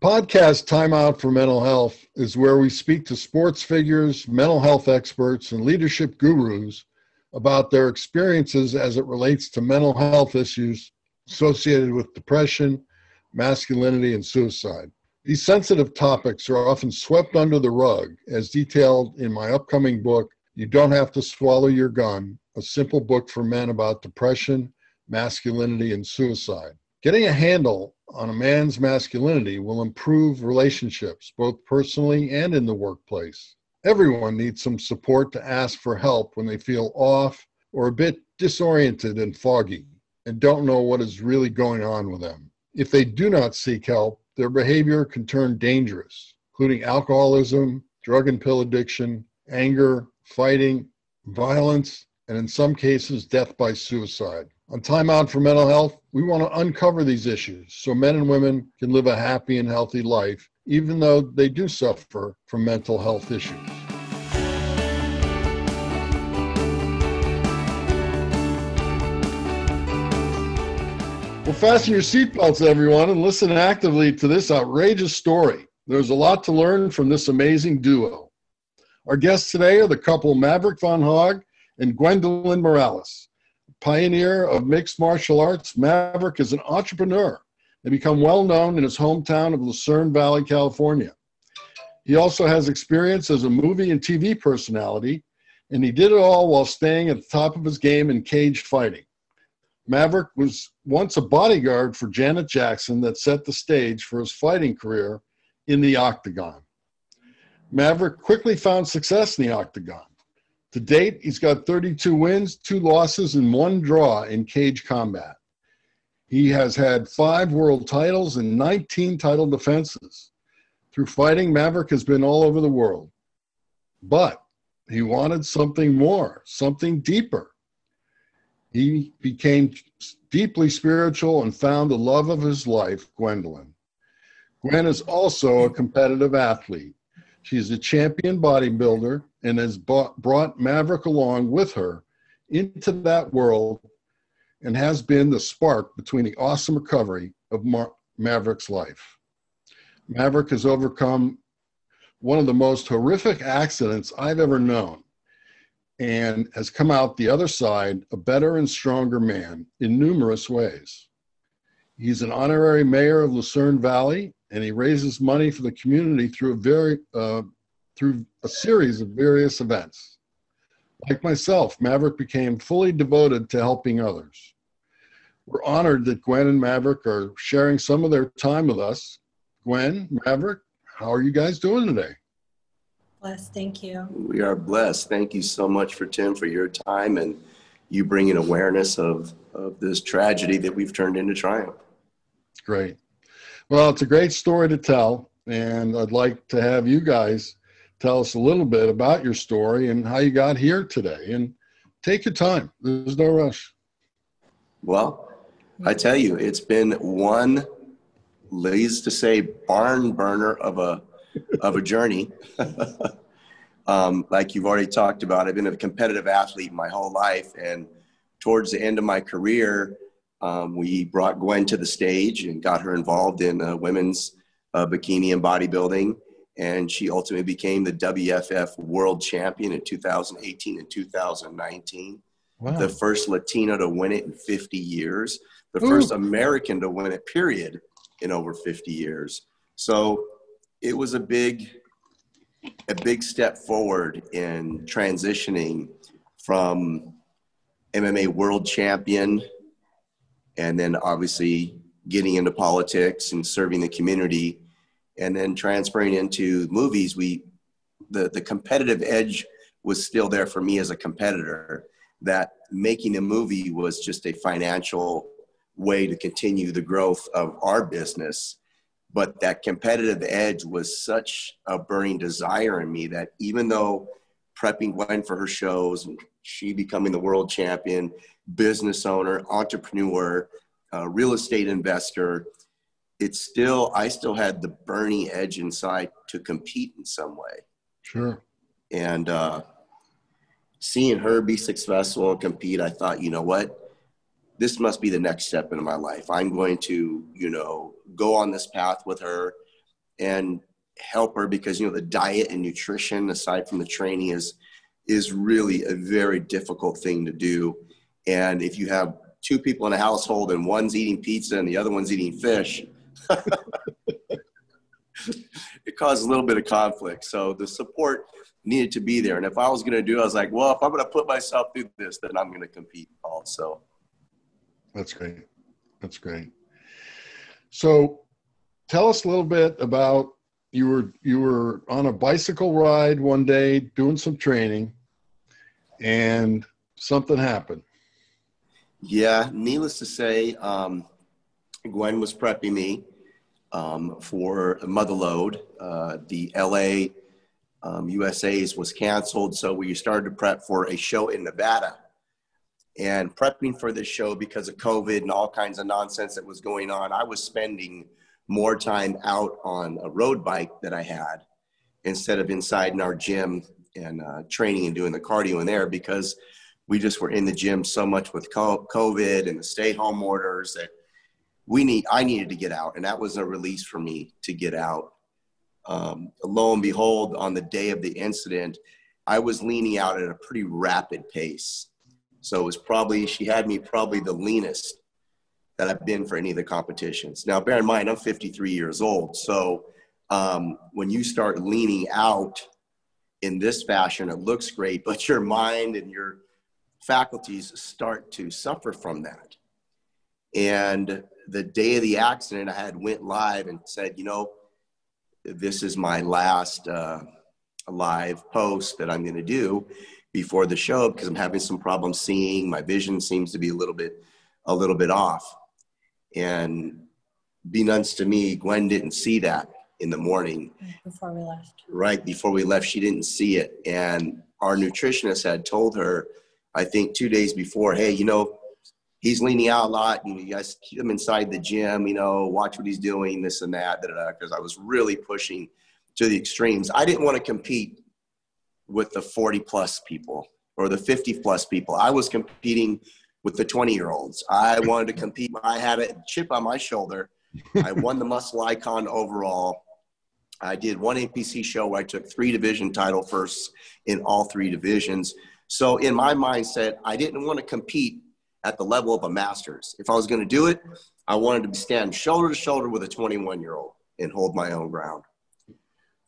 Podcast Time Out for Mental Health is where we speak to sports figures, mental health experts, and leadership gurus about their experiences as it relates to mental health issues associated with depression, masculinity, and suicide. These sensitive topics are often swept under the rug, as detailed in my upcoming book, You Don't Have to Swallow Your Gun, a simple book for men about depression, masculinity, and suicide. Getting a handle on a man's masculinity will improve relationships, both personally and in the workplace. Everyone needs some support to ask for help when they feel off or a bit disoriented and foggy and don't know what is really going on with them. If they do not seek help, their behavior can turn dangerous, including alcoholism, drug and pill addiction, anger, fighting, violence, and in some cases, death by suicide. On Time Out for Mental Health, we want to uncover these issues so men and women can live a happy and healthy life, even though they do suffer from mental health issues. Well, fasten your seatbelts, everyone, and listen actively to this outrageous story. There's a lot to learn from this amazing duo. Our guests today are the couple Maverick Von Hogg and Gwendolyn Morales pioneer of mixed martial arts, Maverick is an entrepreneur and become well known in his hometown of Lucerne Valley, California. He also has experience as a movie and TV personality, and he did it all while staying at the top of his game in cage fighting. Maverick was once a bodyguard for Janet Jackson that set the stage for his fighting career in the octagon. Maverick quickly found success in the octagon. To date, he's got 32 wins, two losses, and one draw in cage combat. He has had five world titles and 19 title defenses. Through fighting, Maverick has been all over the world. But he wanted something more, something deeper. He became deeply spiritual and found the love of his life, Gwendolyn. Gwen is also a competitive athlete. She's a champion bodybuilder and has brought Maverick along with her into that world and has been the spark between the awesome recovery of Mar- Maverick's life. Maverick has overcome one of the most horrific accidents I've ever known and has come out the other side a better and stronger man in numerous ways. He's an honorary mayor of Lucerne Valley and he raises money for the community through a very uh, through a series of various events. Like myself, Maverick became fully devoted to helping others. We're honored that Gwen and Maverick are sharing some of their time with us. Gwen, Maverick, how are you guys doing today? Blessed, thank you. We are blessed. Thank you so much for Tim for your time and you bringing awareness of, of this tragedy that we've turned into triumph. Great. Well, it's a great story to tell, and I'd like to have you guys tell us a little bit about your story and how you got here today. And take your time, there's no rush. Well, I tell you, it's been one, lays to say, barn burner of a of a journey. um, like you've already talked about, I've been a competitive athlete my whole life, and towards the end of my career, um, we brought Gwen to the stage and got her involved in uh, women's uh, bikini and bodybuilding and she ultimately became the WFF world champion in 2018 and 2019. Wow. The first Latina to win it in 50 years, the Ooh. first American to win it, period, in over 50 years. So it was a big, a big step forward in transitioning from MMA world champion and then obviously getting into politics and serving the community and then transferring into movies we the the competitive edge was still there for me as a competitor that making a movie was just a financial way to continue the growth of our business. But that competitive edge was such a burning desire in me that even though prepping Gwen for her shows and she becoming the world champion business owner entrepreneur uh, real estate investor it's still I still had the burning edge inside to compete in some way. Sure. And uh, seeing her be successful and compete, I thought, you know what? This must be the next step in my life. I'm going to, you know, go on this path with her and help her because you know the diet and nutrition aside from the training is is really a very difficult thing to do. And if you have two people in a household and one's eating pizza and the other one's eating fish it caused a little bit of conflict. So the support needed to be there. And if i was going to do it i was like well if i'm going to put myself through this then i'm going to compete also. That's great. That's great. So tell us a little bit about you were you were on a bicycle ride one day doing some training and something happened. Yeah needless to say um, gwen was prepping me um, for mother load. Uh, the la um, usa's was canceled so we started to prep for a show in nevada. And prepping for this show because of covid and all kinds of nonsense that was going on i was spending more time out on a road bike that I had instead of inside in our gym and uh, training and doing the cardio in there because we just were in the gym so much with COVID and the stay home orders that we need, I needed to get out. And that was a release for me to get out. Um, lo and behold, on the day of the incident, I was leaning out at a pretty rapid pace. So it was probably, she had me probably the leanest that I've been for any of the competitions. Now, bear in mind, I'm 53 years old. So um, when you start leaning out in this fashion, it looks great, but your mind and your faculties start to suffer from that. And the day of the accident, I had went live and said, you know, this is my last uh, live post that I'm going to do before the show because I'm having some problems seeing. My vision seems to be a little bit, a little bit off. And beknownst to me, Gwen didn't see that in the morning. Before we left. Right before we left, she didn't see it. And our nutritionist had told her, I think two days before, hey, you know, he's leaning out a lot. You, know, you guys keep him inside the gym, you know, watch what he's doing, this and that, because I was really pushing to the extremes. I didn't want to compete with the 40 plus people or the 50 plus people. I was competing with the 20 year olds. I wanted to compete. I had a chip on my shoulder. I won the muscle icon overall. I did one APC show where I took three division title firsts in all three divisions. So in my mindset, I didn't want to compete at the level of a masters. If I was going to do it, I wanted to stand shoulder to shoulder with a 21 year old and hold my own ground.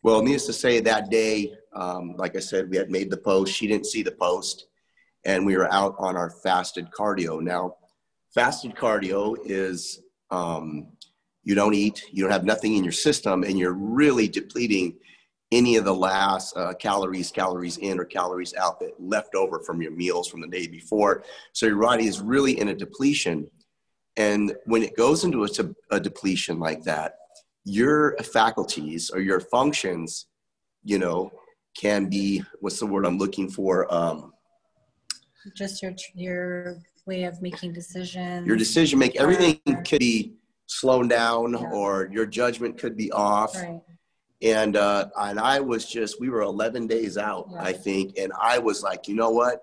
Well, needless to say, that day, um, like I said, we had made the post. She didn't see the post and we were out on our fasted cardio. Now, fasted cardio is um, you don't eat, you don't have nothing in your system, and you're really depleting any of the last uh, calories, calories in or calories out that left over from your meals from the day before. So your body is really in a depletion. And when it goes into a, a depletion like that, your faculties or your functions, you know, can be what's the word I'm looking for? Um, just your your way of making decisions. Your decision make everything could be slowed down, yeah. or your judgment could be off. Right. And uh, and I was just we were 11 days out, yeah. I think, and I was like, you know what?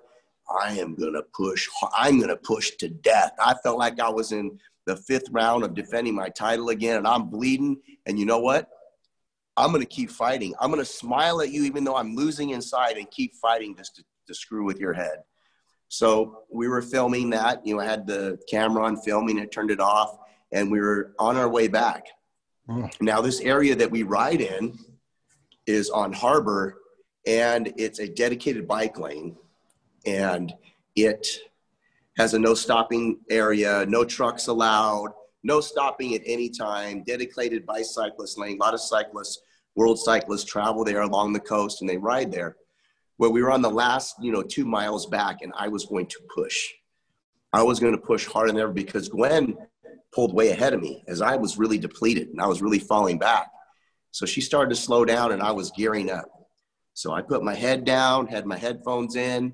I am gonna push. I'm gonna push to death. I felt like I was in the fifth round of defending my title again, and I'm bleeding. And you know what? I'm gonna keep fighting. I'm gonna smile at you even though I'm losing inside, and keep fighting just to, to screw with your head. So we were filming that. You know, I had the camera on filming it, turned it off, and we were on our way back. Oh. Now, this area that we ride in is on Harbor, and it's a dedicated bike lane, and it has a no stopping area, no trucks allowed, no stopping at any time, dedicated bicyclist lane. A lot of cyclists, world cyclists travel there along the coast and they ride there where we were on the last, you know, two miles back and I was going to push. I was going to push harder than ever because Gwen pulled way ahead of me as I was really depleted and I was really falling back. So she started to slow down and I was gearing up. So I put my head down, had my headphones in.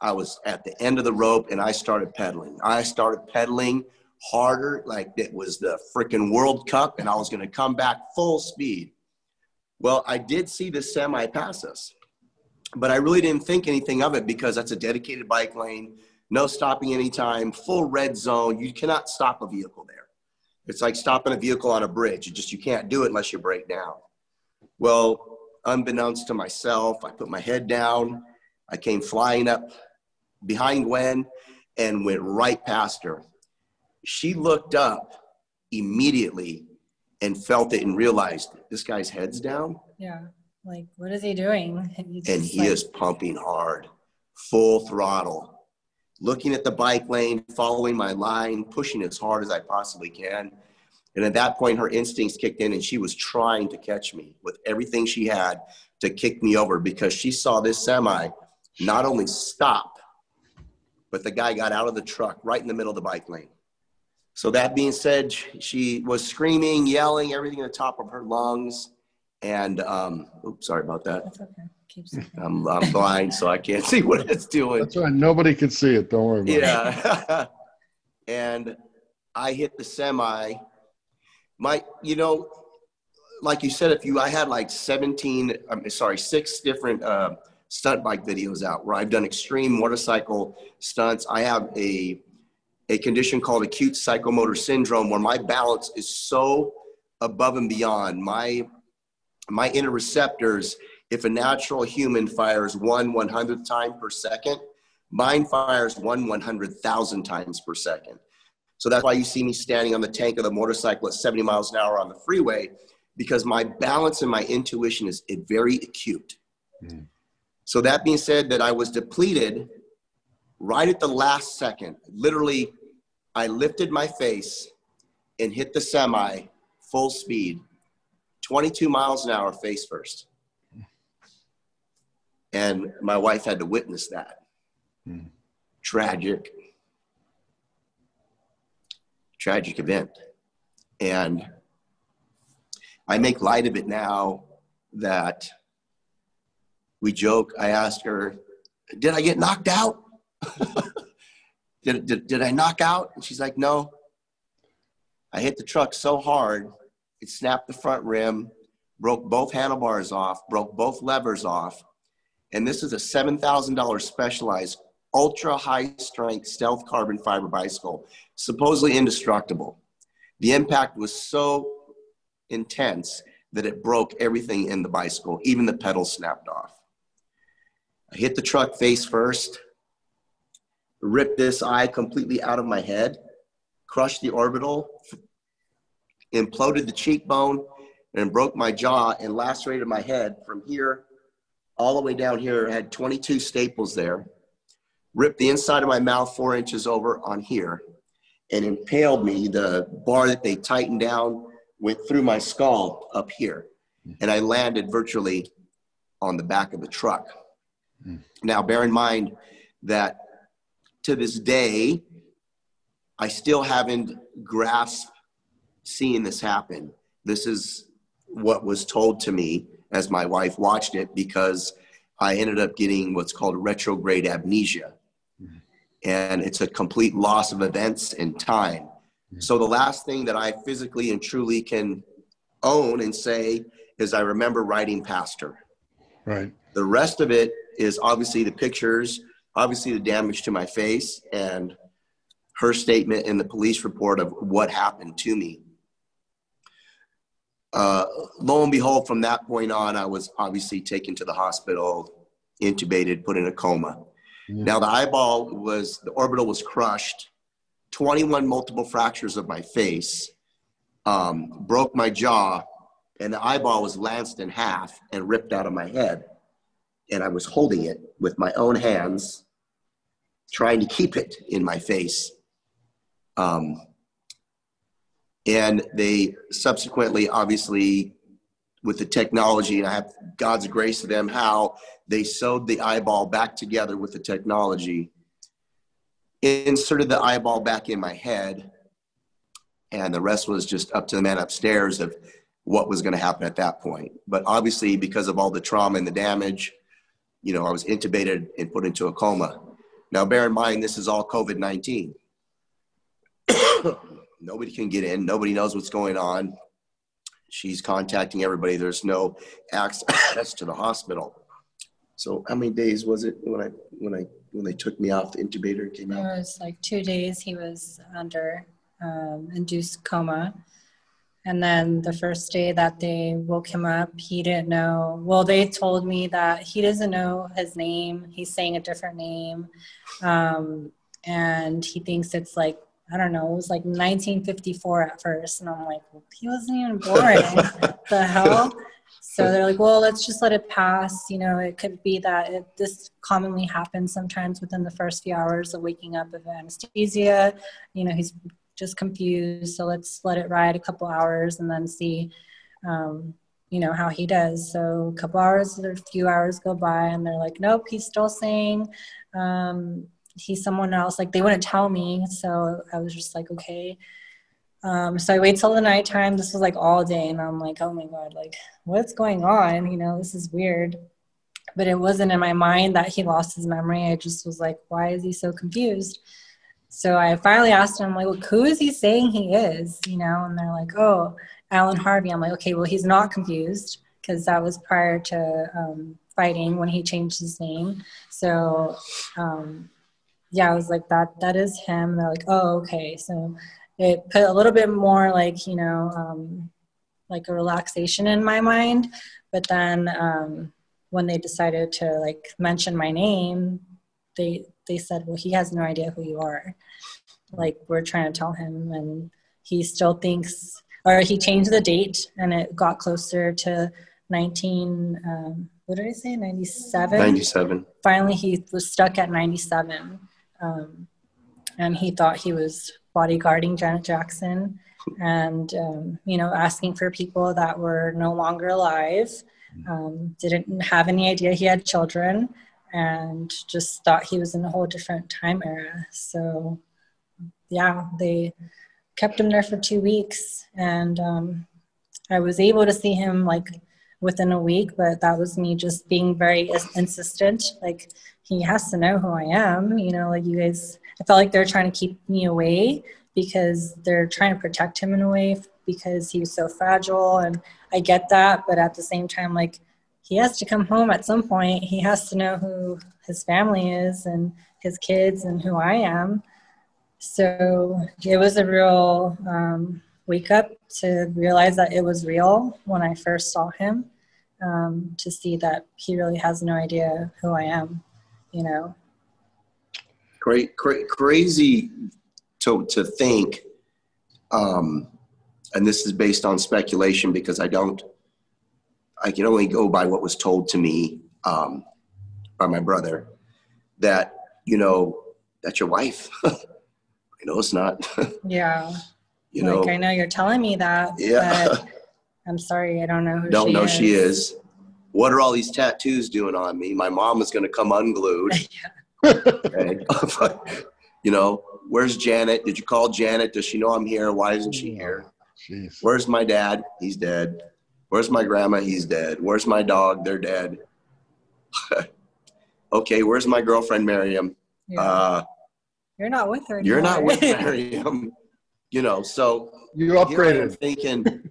I was at the end of the rope and I started pedaling. I started pedaling harder, like it was the freaking World Cup, and I was going to come back full speed. Well, I did see the semi pass us but I really didn't think anything of it because that's a dedicated bike lane, no stopping anytime, full red zone. You cannot stop a vehicle there. It's like stopping a vehicle on a bridge. You just you can't do it unless you break down. Well, unbeknownst to myself, I put my head down. I came flying up behind Gwen and went right past her. She looked up immediately and felt it and realized this guy's head's down. Yeah. Like, what is he doing? And, and he like, is pumping hard, full throttle, looking at the bike lane, following my line, pushing as hard as I possibly can. And at that point, her instincts kicked in and she was trying to catch me with everything she had to kick me over because she saw this semi not only stop, but the guy got out of the truck right in the middle of the bike lane. So that being said, she was screaming, yelling, everything at the top of her lungs. And, um, oops, sorry about that. That's okay. Keeps. I'm, I'm blind, so I can't see what it's doing. That's right. Nobody can see it. Don't worry about it. Yeah. and I hit the semi. My, you know, like you said, if you, I had like 17, I'm sorry, six different uh, stunt bike videos out where I've done extreme motorcycle stunts. I have a, a condition called acute psychomotor syndrome where my balance is so above and beyond my, my inner receptors. If a natural human fires one one hundredth time per second, mine fires one one hundred thousand times per second. So that's why you see me standing on the tank of the motorcycle at 70 miles an hour on the freeway, because my balance and my intuition is very acute. Mm. So that being said, that I was depleted right at the last second. Literally, I lifted my face and hit the semi full speed, 22 miles an hour face first. And my wife had to witness that. Hmm. Tragic, tragic event. And I make light of it now that we joke. I asked her, Did I get knocked out? did, did, did I knock out? And she's like, No. I hit the truck so hard, it snapped the front rim, broke both handlebars off, broke both levers off. And this is a $7,000 specialized ultra high strength stealth carbon fiber bicycle, supposedly indestructible. The impact was so intense that it broke everything in the bicycle, even the pedals snapped off. I hit the truck face first, ripped this eye completely out of my head, crushed the orbital, imploded the cheekbone, and broke my jaw and lacerated my head from here all the way down here. I had 22 staples there, ripped the inside of my mouth four inches over on here, and impaled me. The bar that they tightened down went through my skull up here, and I landed virtually on the back of the truck. Hmm. Now, bear in mind that to this day, I still haven't grasped seeing this happen. This is what was told to me as my wife watched it because I ended up getting what's called retrograde amnesia. And it's a complete loss of events and time. Mm-hmm. So the last thing that I physically and truly can own and say is I remember riding past her. Right. The rest of it is obviously the pictures, obviously the damage to my face, and her statement in the police report of what happened to me. Uh, lo and behold, from that point on, I was obviously taken to the hospital, intubated, put in a coma. Yeah. Now the eyeball was the orbital was crushed, 21 multiple fractures of my face, um, broke my jaw, and the eyeball was lanced in half and ripped out of my head. And I was holding it with my own hands, trying to keep it in my face. Um, and they subsequently, obviously, with the technology, and I have God's grace to them, how they sewed the eyeball back together with the technology, inserted the eyeball back in my head, and the rest was just up to the man upstairs of what was going to happen at that point. But obviously, because of all the trauma and the damage, you know, I was intubated and put into a coma. Now, bear in mind, this is all COVID 19. Nobody can get in, nobody knows what's going on. She's contacting everybody. There's no access to the hospital. So, how many days was it when I when I when they took me off the intubator and came out? was like two days he was under um, induced coma. And then the first day that they woke him up, he didn't know. Well, they told me that he doesn't know his name. He's saying a different name. Um, and he thinks it's like, I don't know, it was like 1954 at first. And I'm like, he wasn't even born. the hell? So they're like, well, let's just let it pass. You know, it could be that it, this commonly happens sometimes within the first few hours of waking up of anesthesia. You know, he's just confused. So let's let it ride a couple hours and then see, um, you know, how he does. So a couple hours or a few hours go by and they're like, nope, he's still saying um, he's someone else. Like they wouldn't tell me. So I was just like, okay. Um, so I wait till the nighttime. This was like all day, and I'm like, oh my god, like what's going on? You know, this is weird. But it wasn't in my mind that he lost his memory. I just was like, why is he so confused? So I finally asked him, like, well, who is he saying he is? You know, and they're like, oh, Alan Harvey. I'm like, okay, well, he's not confused because that was prior to um, fighting when he changed his name. So, um, yeah, I was like, that that is him. And they're like, oh, okay. So it put a little bit more like you know um, like a relaxation in my mind. But then um, when they decided to like mention my name they they said well he has no idea who you are. Like we're trying to tell him and he still thinks or he changed the date and it got closer to 19 um, what did i say? 97 97 finally he was stuck at 97 um, and he thought he was bodyguarding Janet Jackson and, um, you know, asking for people that were no longer alive. Um, didn't have any idea he had children and just thought he was in a whole different time era. So, yeah, they kept him there for two weeks and um, I was able to see him like within a week, but that was me just being very insistent. Like, he has to know who I am, you know, like you guys I felt like they're trying to keep me away because they're trying to protect him in a way because he was so fragile and I get that but at the same time like he has to come home at some point. He has to know who his family is and his kids and who I am. So it was a real um, wake up to realize that it was real when I first saw him um, to see that he really has no idea who I am you know Cra- cra- crazy to, to think, um, and this is based on speculation because I don't, I can only go by what was told to me um, by my brother that, you know, that's your wife. I know it's not. Yeah. you know, like I know you're telling me that. Yeah. But I'm sorry, I don't know who don't she know is. she is. What are all these tattoos doing on me? My mom is going to come unglued. You know, where's Janet? Did you call Janet? Does she know I'm here? Why isn't she here? Jeez. Where's my dad? He's dead. Where's my grandma? He's dead. Where's my dog? They're dead. okay, where's my girlfriend Miriam? Yeah. Uh, you're not with her. you're not with Miriam. You know, so You here I am upgraded. thinking,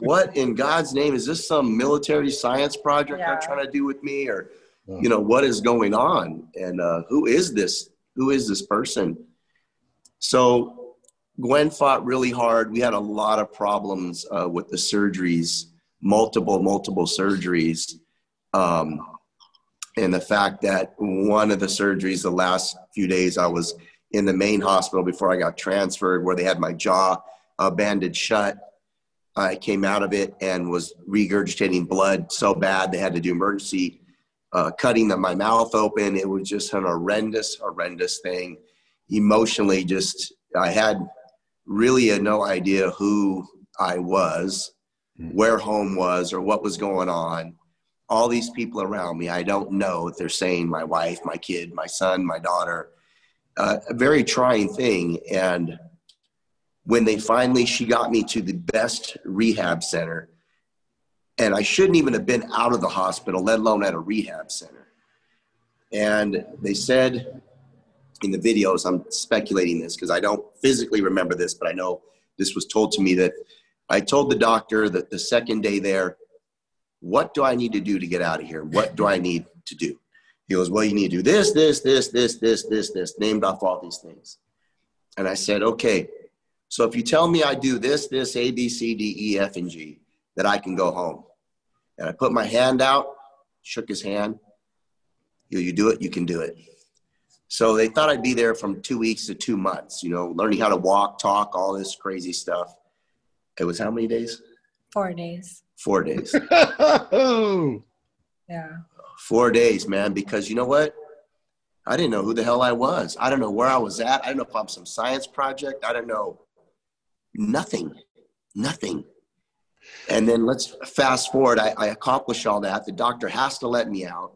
what in God's name is this some military science project Yeah. they're trying to do with me, or Yeah. you know, what is going on, and uh, who is this? Who is this person? So Gwen fought really hard. We had a lot of problems uh, with the surgeries, multiple, multiple surgeries. Um, and the fact that one of the surgeries, the last few days, I was in the main hospital before I got transferred, where they had my jaw uh, banded shut. I came out of it and was regurgitating blood so bad they had to do emergency uh, cutting of my mouth open. It was just an horrendous, horrendous thing. Emotionally, just I had really a, no idea who I was, where home was, or what was going on. All these people around me, I don't know if they're saying my wife, my kid, my son, my daughter. Uh, a very trying thing. And when they finally, she got me to the best rehab center and I shouldn't even have been out of the hospital, let alone at a rehab center. And they said in the videos, I'm speculating this because I don't physically remember this, but I know this was told to me that I told the doctor that the second day there, what do I need to do to get out of here? What do I need to do? He goes, Well, you need to do this, this, this, this, this, this, this, named off all these things. And I said, Okay, So if you tell me I do this, this, A, B, C, D, E, F, and G, that I can go home. And I put my hand out, shook his hand. You, you do it, you can do it. So they thought I'd be there from two weeks to two months, you know, learning how to walk, talk, all this crazy stuff. It was how many days? Four days. Four days. Yeah. Four days, man, because you know what? I didn't know who the hell I was. I don't know where I was at. I don't know if I'm some science project. I don't know. Nothing. Nothing. And then let's fast forward. I, I accomplish all that. The doctor has to let me out.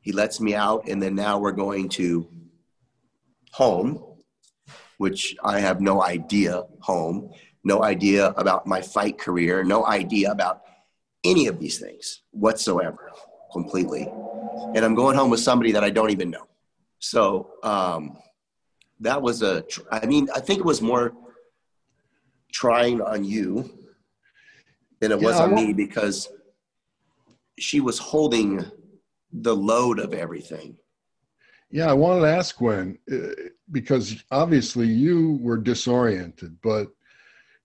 He lets me out, and then now we're going to home, which I have no idea home, no idea about my fight career, no idea about any of these things whatsoever, completely. And I'm going home with somebody that I don't even know. So um, that was a, I mean, I think it was more trying on you than it was Yeah, I on me because she was holding the load of everything. Yeah, I wanted to ask Gwen uh, because obviously you were disoriented, but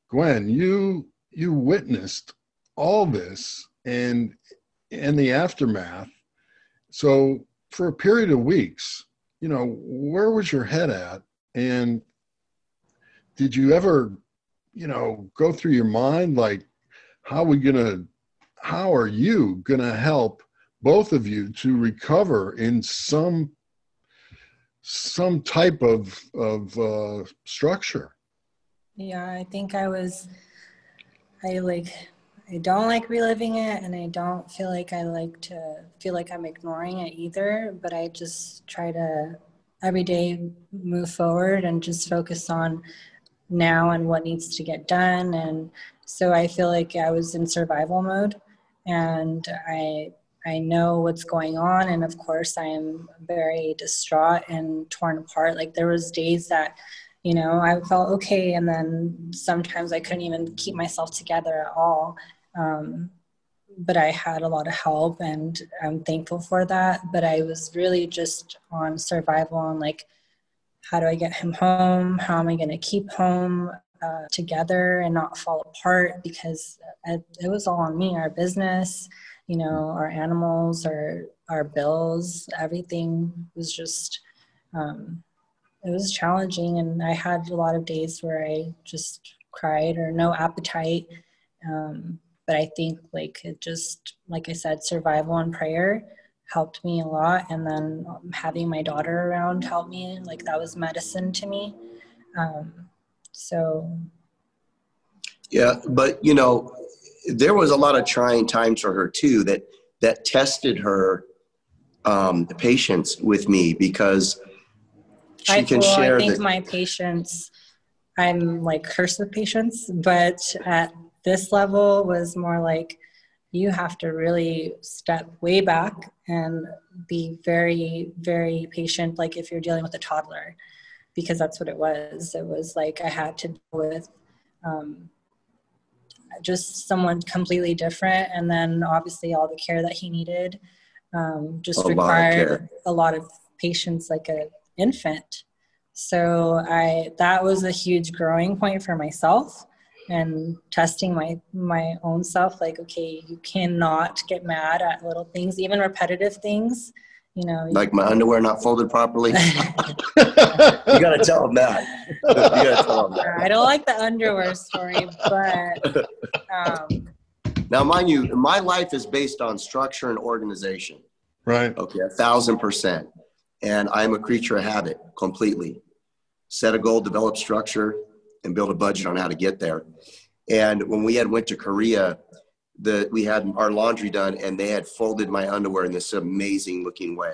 Gwen, you you witnessed all this and and the aftermath. So for a period of weeks, you know, where was your head at? And did you ever, you know, go through your mind like, how are we gonna, how are you gonna help both of you to recover in some some type of of uh, structure. Yeah, I think I was, I like, I don't like reliving it and I don't feel like I like to feel like I'm ignoring it either, but I just try to every day move forward and just focus on now and what needs to get done. And so I feel like I was in survival mode and I I know what's going on and of course I am very distraught and torn apart. Like there was days that you know i felt okay and then sometimes i couldn't even keep myself together at all um, but i had a lot of help and i'm thankful for that but i was really just on survival and like how do i get him home? How am i going to keep home uh, together and not fall apart? Because it, it was all on me our business you know our animals our our bills everything was just um, it was challenging. And i had a lot of days where i just cried or no appetite um, but i think like it just like i said survival and prayer helped me a lot and then having my daughter around helped me like that was medicine to me um, so Yeah, but you know, there was a lot of trying times for her too that that tested her um, patience with me because she I, can well, share I think that. my patience, I'm like cursed with patience, but at this level was more like you have to really step way back and be very, very patient. Like if you're dealing with a toddler, because that's what it was. It was like I had to deal with um, just someone completely different, and then obviously all the care that he needed um, just A required care. a lot of patience, like a infant. So I that was a huge growing point for myself and testing my my own self like okay you cannot get mad at little things even repetitive things you know like my underwear not folded properly. you gotta tell them that. You gotta tell them that. I don't like the underwear story, but um, Now, mind you, my life is based on structure and organization. right. Okay, a thousand percent. And I'm a creature of habit completely. Set a goal, develop structure, and build a budget on how to get there. And when we had went to Korea, the we had our laundry done, and they had folded my underwear in this amazing looking way.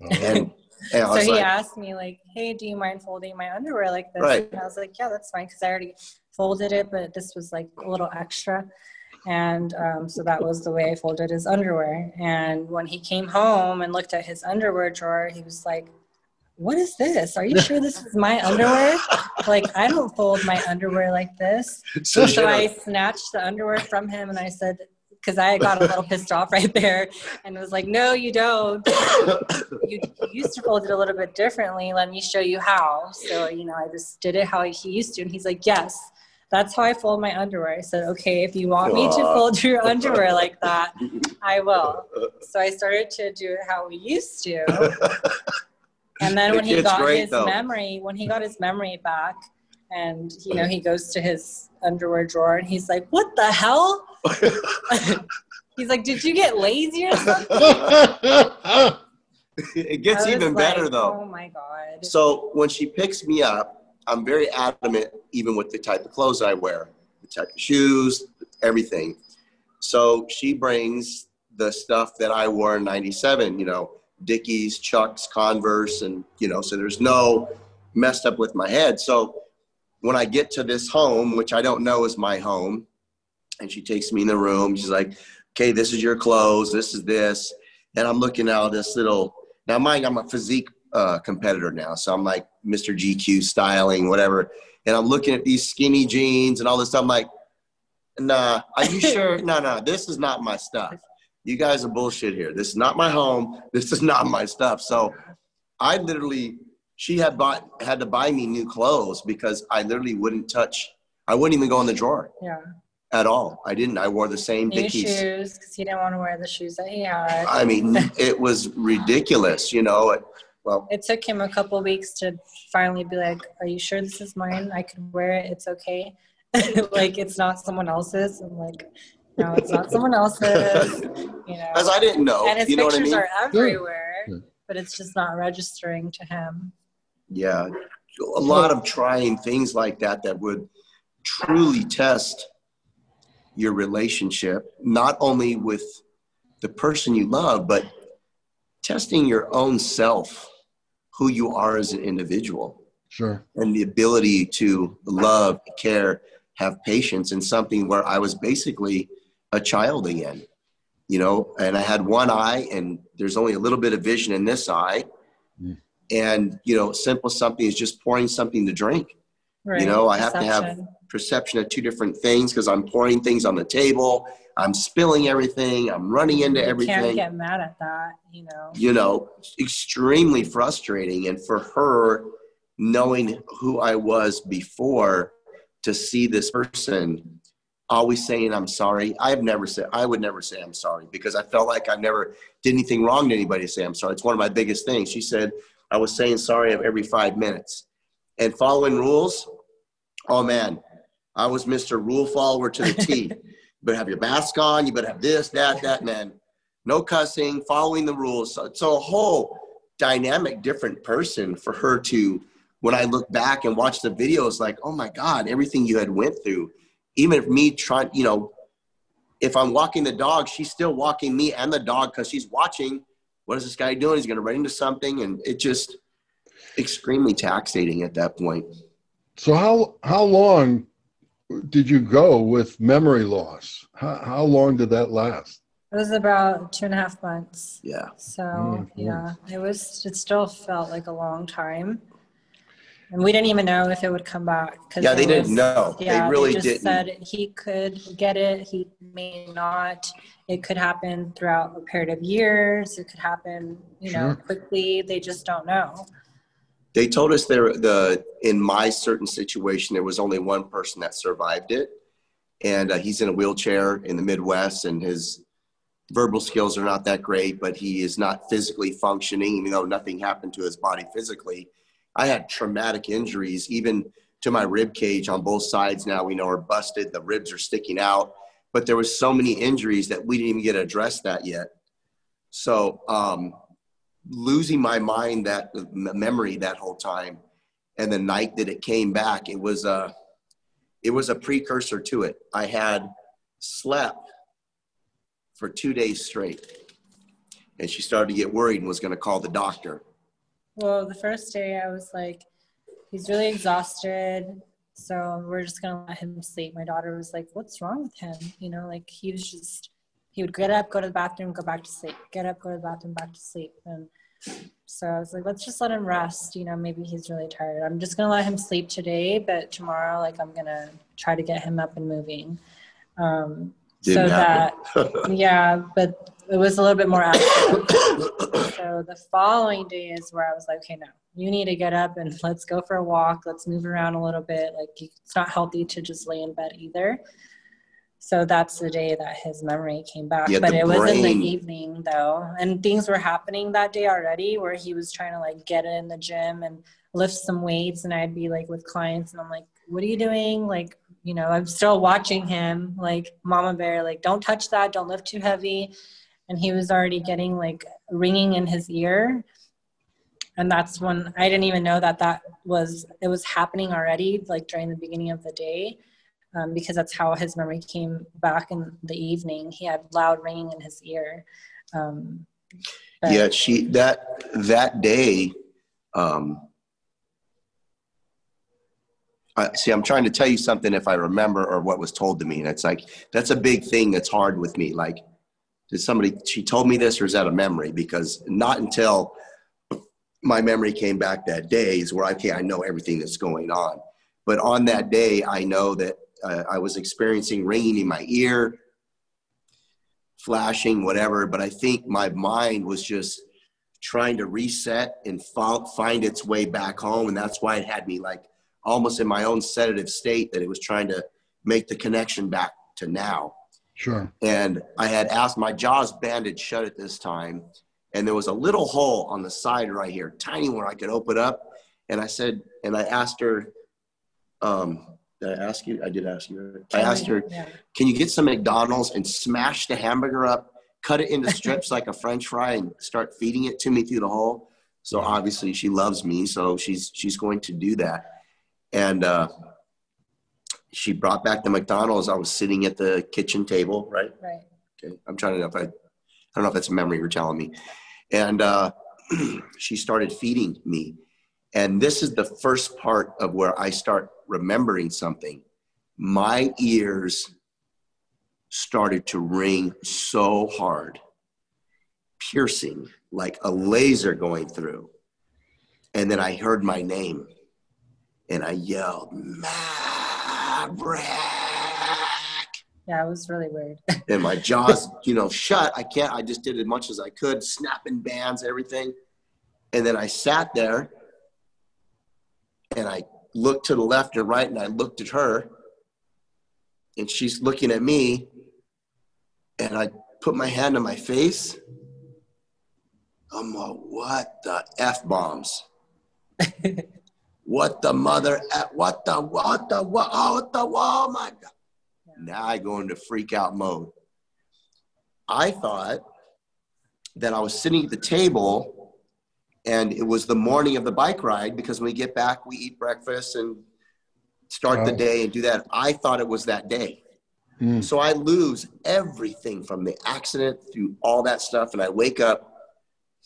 And, and I so was he like, asked me like, "Hey, do you mind folding my underwear like this?" Right. And I was like, "Yeah, that's fine," because I already folded it, but this was like a little extra, and um, so that was the way I folded his underwear. And when he came home and looked at his underwear drawer, he was like, "What is this? Are you sure this is my underwear? like I don't fold my underwear like this." so So I snatched the underwear from him and I said, because I got a little pissed off right there and was like, no, you don't. you, you used to fold it a little bit differently. Let me show you how. So, you know, I just did it how he used to. And he's like, yes, that's how I fold my underwear. I said, okay, if you want me to fold your underwear like that, I will. So I started to do it how we used to. And then when he got his though. memory, when he got his memory back, and you know he goes to his underwear drawer and he's like, "What the hell?" he's like, "Did you get lazy or something?" it gets even like, better though. Oh my god! So when she picks me up, I'm very adamant, even with the type of clothes I wear, the type of shoes, everything. So she brings the stuff that I wore in '97. You know Dickies, Chucks, Converse, and you know, so there's no messed up with my head. So when I get to this home, which I don't know is my home, and she takes me in the room, she's like, "Okay, this is your clothes. This is this," and I'm looking at all this little. Now, mind, I'm a physique uh, competitor now, so I'm like Mr. GQ styling, whatever, and I'm looking at these skinny jeans and all this stuff. I'm like, "Nah, are you sure? no, no, this is not my stuff." You guys are bullshit here. This is not my home. This is not my stuff. So I literally, she had bought, had to buy me new clothes because I literally wouldn't touch, I wouldn't even go in the drawer. Yeah. At all. I didn't. I wore the same new Dickies. shoes because he didn't want to wear the shoes that he had. I mean, it was ridiculous, you know. It, well, it took him a couple weeks to finally be like, "Are you sure this is mine? I could wear it. It's okay." like it's not someone else's. I'm like, no, it's not someone else's. You know, as I didn't know. And his you know pictures I mean? are everywhere, yeah. but it's just not registering to him. Yeah, a lot of trying things like that that would truly test your relationship, not only with the person you love, but testing your own self, who you are as an individual. Sure. And the ability to love, care, have patience in something where I was basically a child again, you know, and I had one eye and there's only a little bit of vision in this eye. Mm. And, you know, simple something is just pouring something to drink. Right. You know, I have perception. to have perception of two different things because I'm pouring things on the table. I'm spilling everything. I'm running into you everything. Can't get mad at that, you know. You know, extremely frustrating. And for her, knowing who I was before, to see this person always saying I'm sorry. I've never said I would never say I'm sorry because I felt like I never did anything wrong to anybody to say I'm sorry. It's one of my biggest things. She said I was saying sorry every five minutes. And following rules, oh man, I was Mr. Rule follower to the T. you better have your mask on, you better have this, that, that, man. No cussing, following the rules. So it's a whole dynamic, different person for her to when I look back and watch the videos, like, oh my God, everything you had went through even if me trying, you know, if I'm walking the dog, she's still walking me and the dog because she's watching. What is this guy doing? He's going to run into something, and it just extremely taxating at that point. So how how long did you go with memory loss? How how long did that last? It was about two and a half months. Yeah. So mm-hmm. yeah, it was. It still felt like a long time. And we didn't even know if it would come back. Yeah, they didn't know. Yeah, they really they just didn't. said he could get it, he may not. It could happen throughout a period of years. It could happen, you know, quickly. They just don't know. They told us there the in my certain situation there was only one person that survived it, and uh, he's in a wheelchair in the Midwest, and his verbal skills are not that great, but he is not physically functioning, even though nothing happened to his body physically I had traumatic injuries, even to my rib cage on both sides. Now we know are busted. The ribs are sticking out, but there was so many injuries that we didn't even get addressed that yet. So um, losing my mind, that memory that whole time, and the night that it came back, it was a, it was a precursor to it. I had slept for two days straight, and she started to get worried and was going to call the doctor well, the first day I was like, he's really exhausted. So we're just going to let him sleep. My daughter was like, what's wrong with him? You know, like he was just, he would get up, go to the bathroom, go back to sleep, get up, go to the bathroom, back to sleep. And so I was like, let's just let him rest. You know, maybe he's really tired. I'm just going to let him sleep today, but tomorrow, like, I'm going to try to get him up and moving. Um, Didn't so that yeah, but it was a little bit more active. so the following day is where I was like, okay, no, you need to get up and let's go for a walk. Let's move around a little bit. Like it's not healthy to just lay in bed either. So that's the day that his memory came back. Yeah, but it was in the evening though. And things were happening that day already where he was trying to like get in the gym and lift some weights and I'd be like with clients and I'm like, what are you doing? Like, you know, I'm still watching him like mama bear, like don't touch that, don't lift too heavy. And he was already getting like ringing in his ear. And that's when I didn't even know that that was, it was happening already, like during the beginning of the day um, because that's how his memory came back in the evening. He had loud ringing in his ear. Um, but- yeah, she that that day. Um, I, see, I'm trying to tell you something if I remember or what was told to me, and it's like that's a big thing that's hard with me. Like, did somebody she told me this, or is that a memory? Because not until my memory came back that day is where I okay, I know everything that's going on. But on that day, I know that uh, I was experiencing ringing in my ear, flashing, whatever. But I think my mind was just trying to reset and find its way back home. And that's why it had me like almost in my own sedative state that it was trying to make the connection back to now. Sure. And I had asked, my jaw's banded shut at this time. And there was a little hole on the side right here, tiny one I could open up. And I said, and I asked her, um, did I ask you? I did ask you. I asked her, can you get some McDonald's and smash the hamburger up, cut it into strips like a French fry, and start feeding it to me through the hole? So obviously she loves me, so she's she's going to do that. And uh, she brought back the McDonald's. I was sitting at the kitchen table, right? Right. Okay. I'm trying to know if I, I don't know if that's a memory you're telling me. And uh, she started feeding me. And this is the first part of where I start remembering something. My ears started to ring so hard, piercing, like a laser going through. And then I heard my name and I yelled, Maverick Yeah, it was really weird. and my jaws, you know, shut. I can't. I just did as much as I could, snapping bands, everything. And then I sat there, and I looked to the left and right, and I looked at her, and she's looking at me, and I put my hand on my face. I'm like, what the f bombs? what the mother? F- What the what the what? Oh, what the oh my god! Now I go into freak out mode. I thought that I was sitting at the table and it was the morning of the bike ride because when we get back, we eat breakfast and start the day and do that. I thought it was that day. Mm. So I lose everything from the accident through all that stuff. And I wake up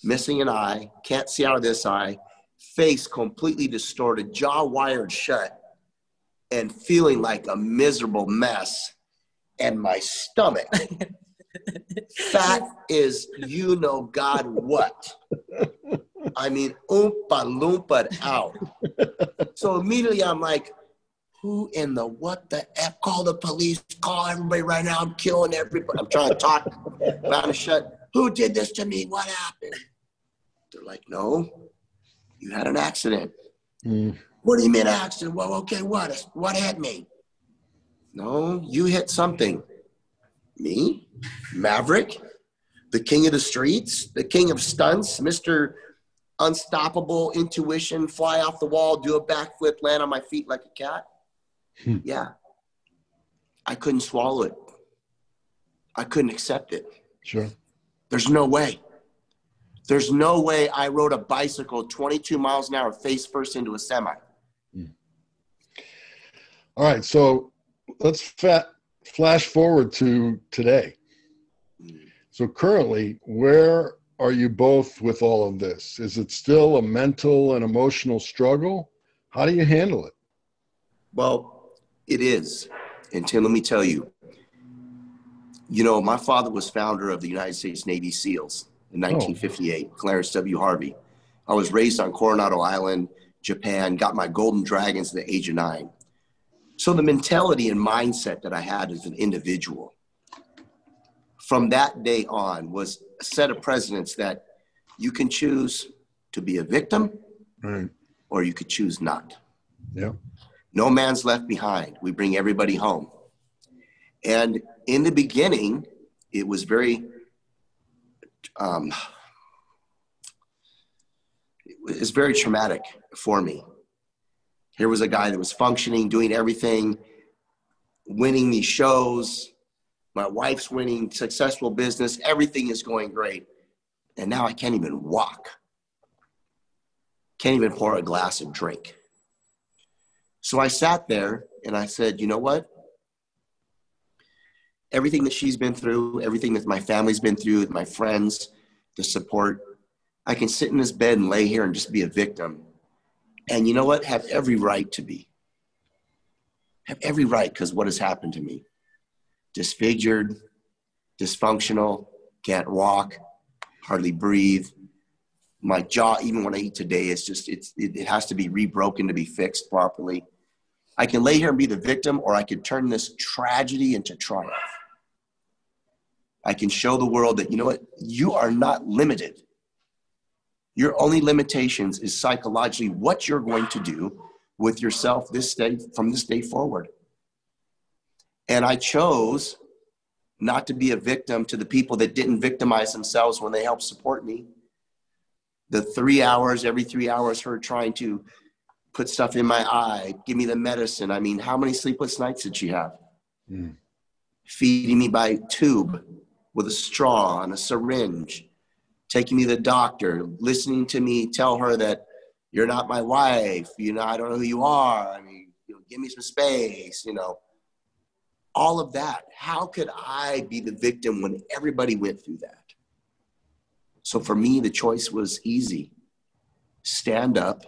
missing an eye, can't see out of this eye, face completely distorted, jaw wired shut, and feeling like a miserable mess. And my stomach, fat is you know God what. I mean, oompa loompa out. So immediately I'm like, who in the what the F? Call the police, call everybody right now. I'm killing everybody. I'm trying to talk, trying to shut. Who did this to me? What happened? They're like, no, you had an accident. Mm. What do you mean accident? Well, okay, what? What hit me? No, you hit something. Me? Maverick? The king of the streets? The king of stunts? Mr. Unstoppable intuition, fly off the wall, do a backflip, land on my feet like a cat? Hmm. Yeah. I couldn't swallow it. I couldn't accept it. Sure. There's no way. There's no way I rode a bicycle 22 miles an hour face first into a semi. Hmm. All right. So let's fa- flash forward to today. Hmm. So currently, where are you both with all of this? Is it still a mental and emotional struggle? How do you handle it? Well, it is. And Tim, let me tell you, you know, my father was founder of the United States Navy SEALs in 1958, Clarence W. Harvey. I was raised on Coronado Island, Japan, got my golden dragons at the age of nine. So the mentality and mindset that I had as an individual from that day on was a set of precedents that you can choose to be a victim Right. or you could choose not. Yeah. No man's left behind. We bring everybody home. And in the beginning, it was very, um, was very traumatic for me. Here was a guy that was functioning, doing everything, winning these shows. My wife's winning, successful business, everything is going great. And now I can't even walk. Can't even pour a glass of drink. So I sat there and I said, you know what? Everything that she's been through, everything that my family's been through, my friends, the support, I can sit in this bed and lay here and just be a victim. And you know what? Have every right to be. Have every right because what has happened to me? Disfigured, dysfunctional, can't walk, hardly breathe. My jaw, even when I eat today, is just, it's, it, it has to be rebroken to be fixed properly. I can lay here and be the victim, or I could turn this tragedy into triumph. I can show the world that, you know what, you are not limited. Your only limitations is psychologically what you're going to do with yourself this day from this day forward. And I chose not to be a victim to the people that didn't victimize themselves when they helped support me. The three hours, every three hours, her trying to put stuff in my eye, give me the medicine. I mean, how many sleepless nights did she have? Mm. Feeding me by tube with a straw and a syringe, taking me to the doctor, listening to me tell her that you're not my wife, you know, I don't know who you are. I mean, you know, give me some space, you know. All of that. How could I be the victim when everybody went through that? So for me, the choice was easy. Stand up,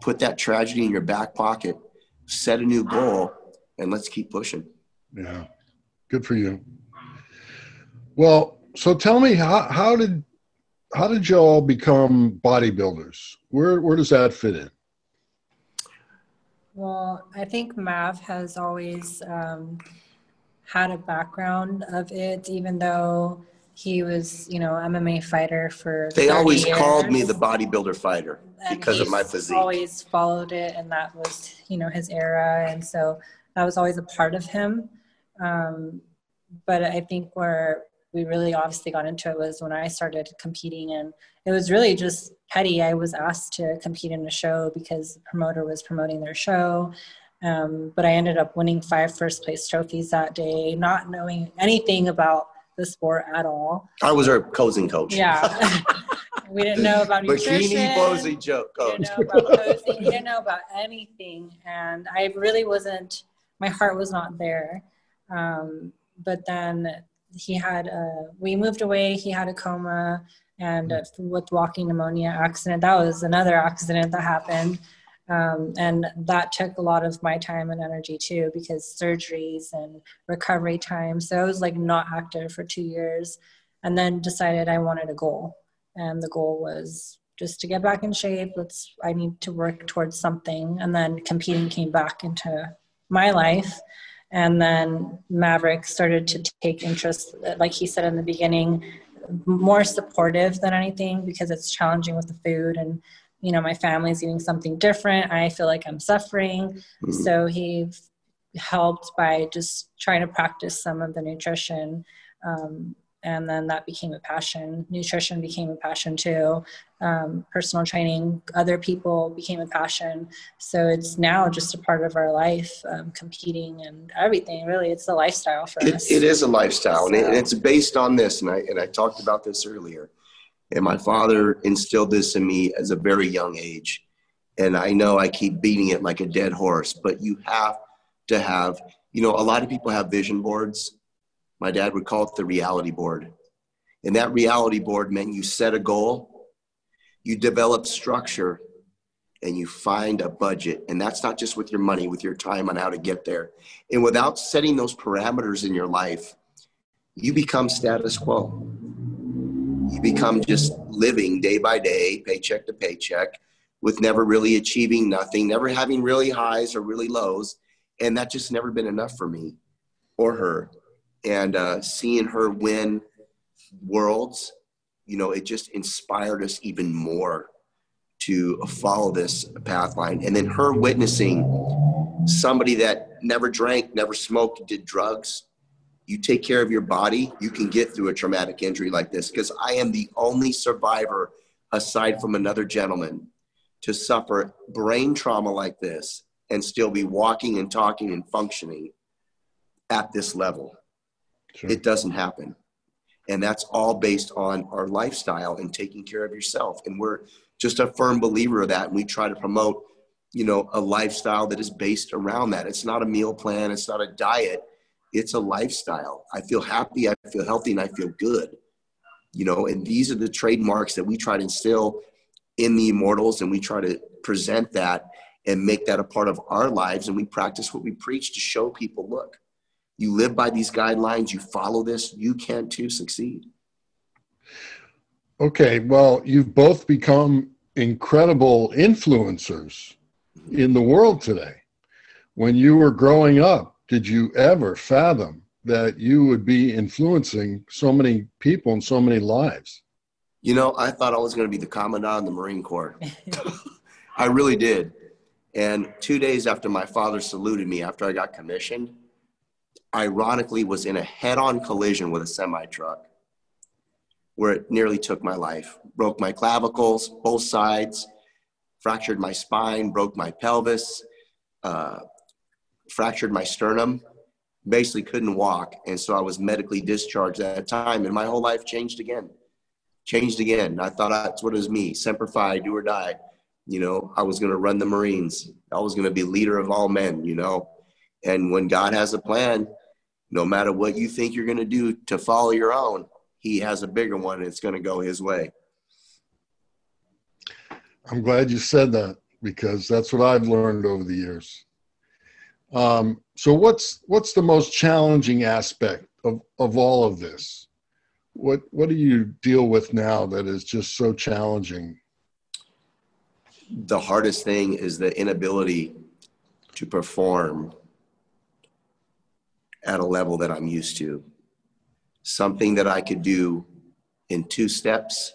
put that tragedy in your back pocket, set a new goal, and let's keep pushing. Yeah. Good for you. Well, so tell me how how did how did y'all become bodybuilders? Where where does that fit in? Well, I think Mav has always um, had a background of it, even though he was, you know, MMA fighter for. They 30 always called me the bodybuilder fighter And because of my physique. Always followed it, and that was, you know, his era, and so that was always a part of him. Um, but I think where we really obviously got into it was when I started competing, and it was really just petty. I was asked to compete in a show because the promoter was promoting their show. Um, but I ended up winning five first place trophies that day, not knowing anything about the sport at all. I was her posing coach. Yeah. we didn't know about nutrition. Bikini posing joke We coach. didn't know about posing. We didn't know about anything, and I really wasn't. My heart was not there. Um, but then he had a. We moved away. He had a coma, and uh, with walking pneumonia accident. That was another accident that happened. Um, and that took a lot of my time and energy too because surgeries and recovery time so i was like not active for two years and then decided i wanted a goal and the goal was just to get back in shape let's i need to work towards something and then competing came back into my life and then maverick started to take interest like he said in the beginning more supportive than anything because it's challenging with the food and you know my family's eating something different i feel like i'm suffering Mhm. so he helped by just trying to practice some of the nutrition um, and then that became a passion nutrition became a passion too um, personal training other people became a passion so it's now just a part of our life um, competing and everything really it's a lifestyle for It, us it is a lifestyle, and, it, and it's based on this. And I and I talked about this earlier. And my father instilled this in me as a very young age. And I know I keep beating it like a dead horse, but you have to have. You know, a lot of people have vision boards. My dad would call it the reality board, and that reality board meant you set a goal, you develop structure, and you find a budget. And that's not just with your money, with your time on how to get there. And without setting those parameters in your life, you become status quo. You become just living day by day, paycheck to paycheck, with never really achieving nothing, never having really highs or really lows. And that just never been enough for me or her. And uh, seeing her win worlds, you know, it just inspired us even more to follow this path line. And then her witnessing somebody that never drank, never smoked, did drugs. You take care of your body, you can get through a traumatic injury like this. Because I am the only survivor, aside from another gentleman, to suffer brain trauma like this and still be walking and talking and functioning at this level. Sure. It doesn't happen. And that's all based on our lifestyle and taking care of yourself. And we're just a firm believer of that. And we try to promote, you know, a lifestyle that is based around that. It's not a meal plan, it's not a diet, it's a lifestyle. I feel happy, I feel healthy, and I feel good. You know, and these are the trademarks that we try to instill in the immortals, and we try to present that and make that a part of our lives. And we practice what we preach to show people look, you live by these guidelines, you follow this, you can too succeed. Okay, well, you've both become incredible influencers mm-hmm. in the world today. When you were growing up, did you ever fathom that you would be influencing so many people and so many lives? You know, I thought I was going to be the commandant of the Marine Corps. I really did. And two days after my father saluted me after I got commissioned, ironically was in a head-on collision with a semi truck where it nearly took my life. Broke my clavicles, both sides, fractured my spine, broke my pelvis, uh, fractured my sternum, basically couldn't walk. And so I was medically discharged at that time, and my whole life changed again. Changed again. I thought that's what it was me, Semper Fi, do or die. You know, I was going to run the Marines. I was going to be leader of all men, you know. And when God has a plan, no matter what you think you're going to do to follow your own, he has a bigger one and it's going to go his way. I'm glad you said that because that's what I've learned over the years. Um, so what's what's the most challenging aspect of, of all of this? What what do you deal with now that is just so challenging? The hardest thing is the inability to perform at a level that I'm used to. Something that I could do in two steps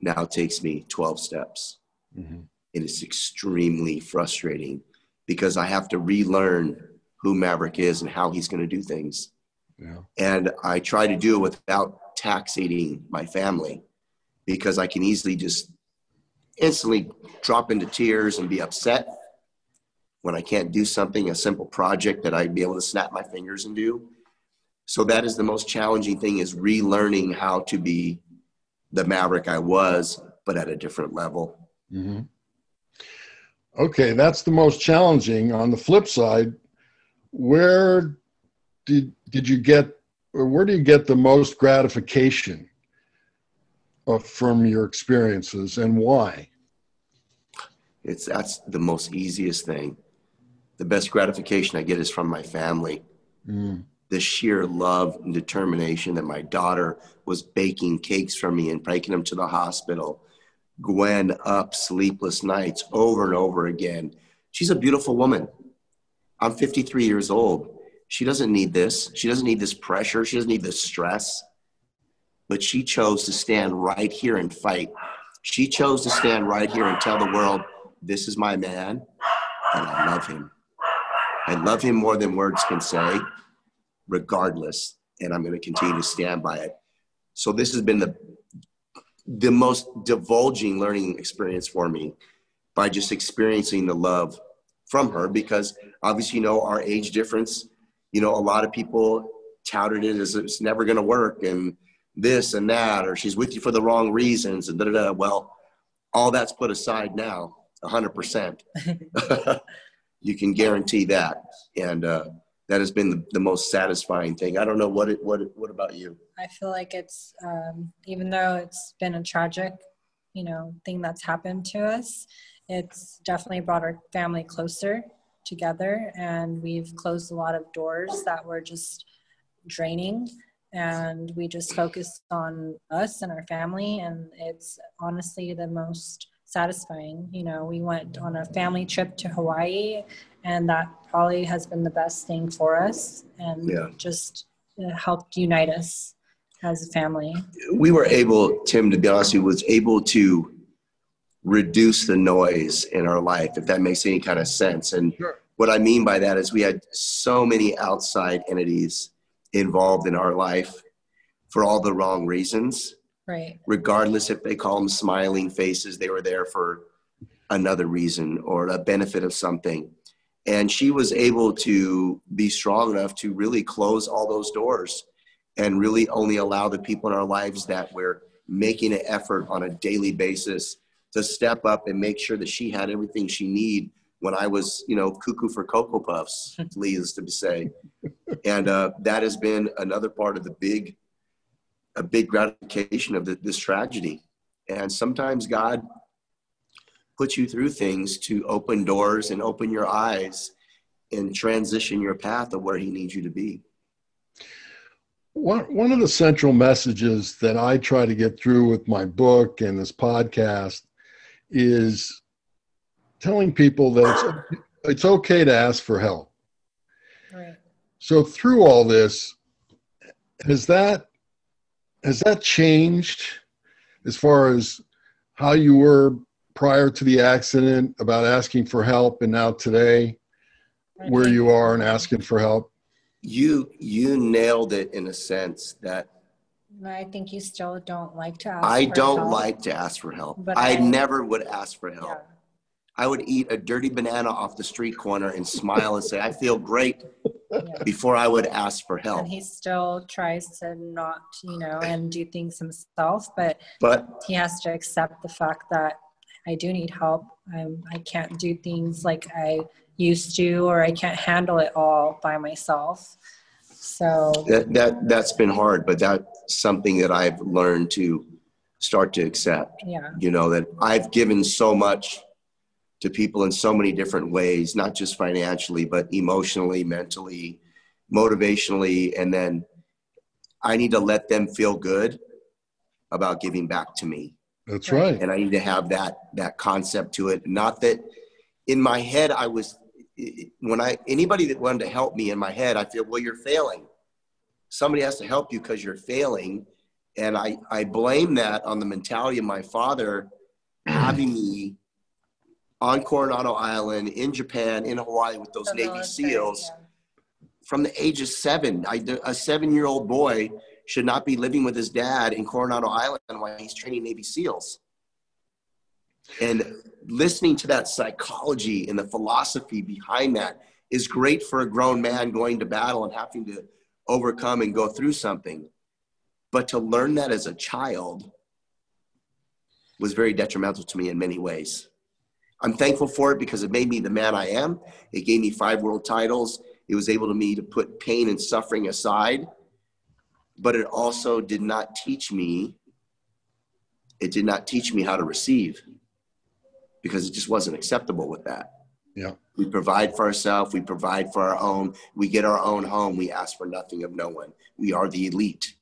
now takes me 12 steps. Mm-hmm. It is extremely frustrating because I have to relearn who Maverick is and how he's going to do things. Yeah. And I try to do it without taxating my family because I can easily just instantly drop into tears and be upset when I can't do something, a simple project that I'd be able to snap my fingers and do. So that is the most challenging thing is relearning how to be the maverick I was, but at a different level. Mm-hmm. Okay, that's the most challenging. On the flip side, where did did you get, or where do you get the most gratification of, from your experiences, and why? It's that's the most easiest thing the best gratification I get is from my family. Mm. The sheer love and determination that my daughter was baking cakes for me and breaking them to the hospital. Gwen up sleepless nights over and over again. She's a beautiful woman. I'm 53 years old. She doesn't need this. She doesn't need this pressure. She doesn't need this stress. But she chose to stand right here and fight. She chose to stand right here and tell the world, this is my man and I love him. I love him more than words can say, regardless, and I'm going to continue to stand by it. So this has been the the most divulging learning experience for me by just experiencing the love from her because obviously you know our age difference you know a lot of people touted it as it's never going to work and this and that or she's with you for the wrong reasons and da da da well all that's put aside now 100% you can guarantee that. And uh, that has been the, the, most satisfying thing. I don't know what it, what what about you? I feel like it's um, even though it's been a tragic, you know, thing that's happened to us, it's definitely brought our family closer together, and we've closed a lot of doors that were just draining. And we just focused on us and our family, and it's honestly the most satisfying. You know, we went on a family trip to Hawaii, and that probably has been the best thing for us. And yeah. just uh, helped unite us as a family. We were able, Tim, to be honest, with you, was able to reduce the noise in our life, if that makes any kind of sense. And Sure. what I mean by that is we had so many outside entities involved in our life for all the wrong reasons. Right. regardless if they call them smiling faces, they were there for another reason or a benefit of something. And she was able to be strong enough to really close all those doors and really only allow the people in our lives that were making an effort on a daily basis to step up and make sure that she had everything she need when I was, you know, cuckoo for Cocoa Puffs, Lee is to say. And uh, that has been another part of the big a big gratification of the, this tragedy. And sometimes God puts you through things to open doors and open your eyes and transition your path of where He needs you to be. One, one of the central messages that I try to get through with my book and this podcast is telling people that it's, it's okay to ask for help. Right. So through all this, has that has that changed as far as how you were prior to the accident about asking for help and now today where you are and asking for help? You you nailed it in a sense that I think you still don't like to ask. I for don't help. like to ask for help. But I I- never would ask for help. Yeah. I would eat a dirty banana off the street corner and smile and say, I feel great yeah. before I would ask for help. And he still tries to not, you know, and do things himself, but But he has to accept the fact that I do need help. I'm, I can't do things like I used to, or I can't handle it all by myself. So, that, that that's been hard, but that's something that I've learned to start to accept. yeah, You know, that I've given so much to people in so many different ways, not just financially, but emotionally, mentally, motivationally, and then I need to let them feel good about giving back to me. That's Right. right. and I need to have that that concept to it. Not that in my head I was when I anybody that wanted to help me in my head, I feel well you're failing. Somebody has to help you because you're failing, and I I blame that on the mentality of my father having me on Coronado Island in Japan in Hawaii with those oh, the Navy SEAls from the age of seven. I, a seven year old boy should not be living with his dad in Coronado Island while he's training Navy SEAls. And listening to that psychology and the philosophy behind that is great for a grown man going to battle and having to overcome and go through something. But to learn that as a child was very detrimental to me in many ways. I'm thankful for it because it made me the man I am. It gave me five world titles. It was able to me to put pain and suffering aside, but it also did not teach me. It did not teach me how to receive because it just wasn't acceptable with that. Yeah. We provide for ourselves. We provide for our own. We get our own home. We ask for nothing of no one. We are the elite.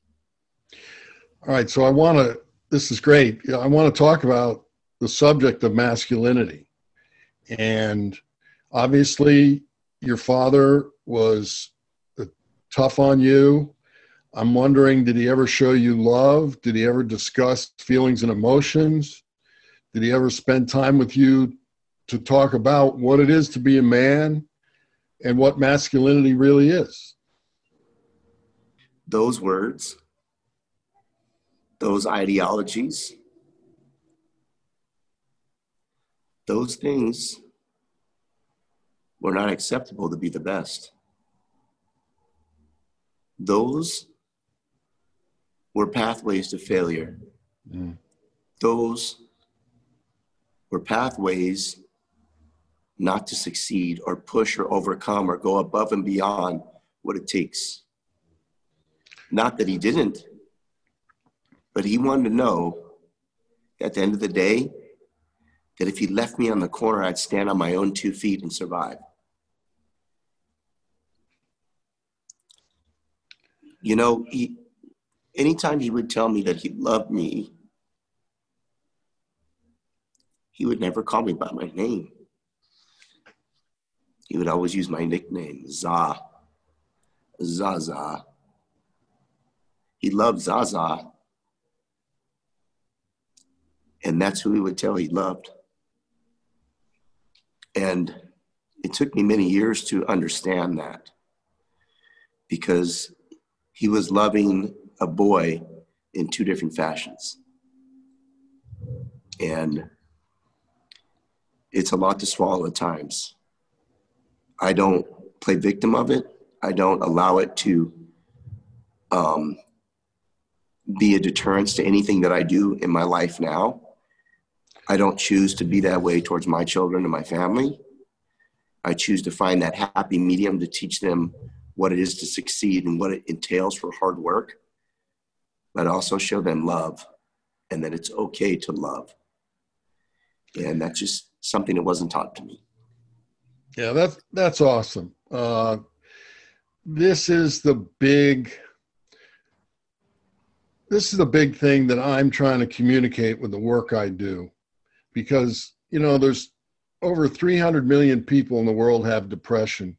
All right. So I want to, this is great. I want to talk about the subject of masculinity. And obviously, your father was uh, tough on you. I'm wondering, did he ever show you love? Did he ever discuss feelings and emotions? Did he ever spend time with you to talk about what it is to be a man and what masculinity really is? Those words, those ideologies, those things were not acceptable to be the best. Those were pathways to failure. Mm. Those were pathways not to succeed or push or overcome or go above and beyond what it takes. Not that he didn't, but he wanted to know at the end of the day that if he left me on the corner, I'd stand on my own two feet and survive. You know, he, anytime he would tell me that he loved me, he would never call me by my name. He would always use my nickname, Za, Zaza. he loved Zaza. And that's who he would tell he loved. And it took me many years to understand that because he was loving a boy in two different fashions. And it's a lot to swallow at times. I don't play victim of it. I don't allow it to um, be a deterrence to anything that I do in my life now. I don't choose to be that way towards my children and my family. I choose to find that happy medium to teach them what it is to succeed and what it entails for hard work, but also show them love and that it's okay to love. And that's just something that wasn't taught to me. Yeah, that's that's awesome. Uh, this is the big. This is the big thing that I'm trying to communicate with the work I do, because you know there's over 300 million people in the world have depression,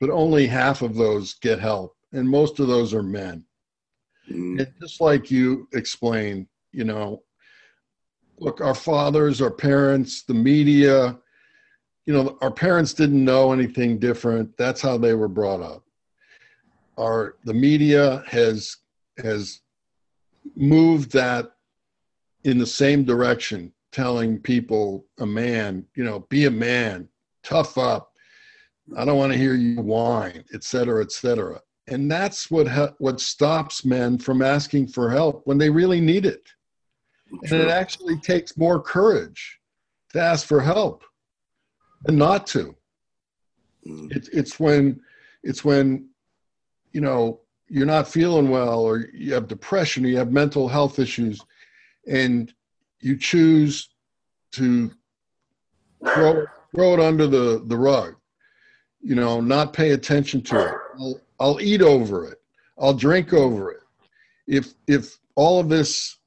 but only half of those get help, and most of those are men. Mm. And just like you explained, you know, look, our fathers, our parents, the media, you know, our parents didn't know anything different. That's how they were brought up. Our the media has has moved that in the same direction telling people a man, you know, be a man, tough up. I don't want to hear you whine, et cetera, et cetera. And that's what ha- what stops men from asking for help when they really need it. And it actually takes more courage to ask for help and not to. Mm. It, it's when it's when you know you're not feeling well or you have depression or you have mental health issues and you choose to throw, throw it under the, the rug, you know, not pay attention to it. I'll, I'll eat over it. I'll drink over it. If, if all of this,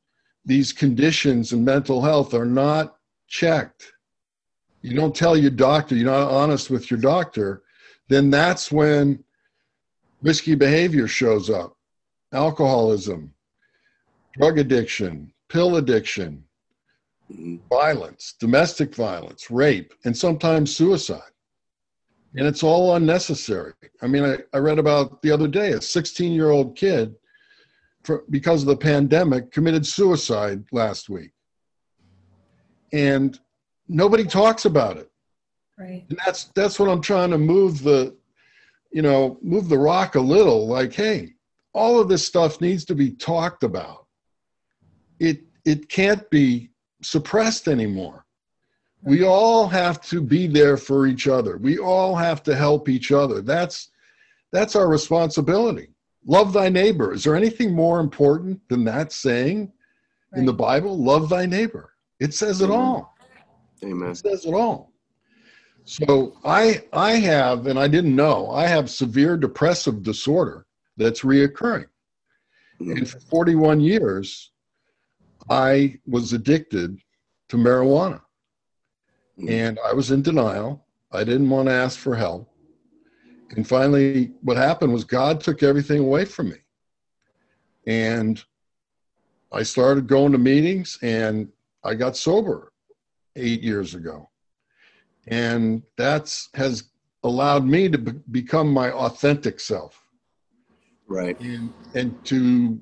these conditions and mental health are not checked, you don't tell your doctor, you're not honest with your doctor, then that's when risky behavior shows up alcoholism, drug addiction, pill addiction, violence, domestic violence, rape, and sometimes suicide. And it's all unnecessary. I mean, I, I read about the other day a 16 year old kid, for, because of the pandemic, committed suicide last week. And nobody talks about it. Right. And that's that's what I'm trying to move the, you know, move the rock a little. Like, hey, all of this stuff needs to be talked about. It it can't be suppressed anymore. We all have to be there for each other. We all have to help each other. That's that's our responsibility. Love thy neighbor. Is there anything more important than that saying right. in the Bible? Love thy neighbor. It says it all. Amen. It says it all. So I I have, and I didn't know, I have severe depressive disorder that's reoccurring. Mm-hmm. And for 41 years, I was addicted to marijuana. Mm. And I was in denial. I didn't want to ask for help. And finally, what happened was God took everything away from me. And I started going to meetings and I got sober eight years ago. And that's has allowed me to be- become my authentic self. Right. And, and to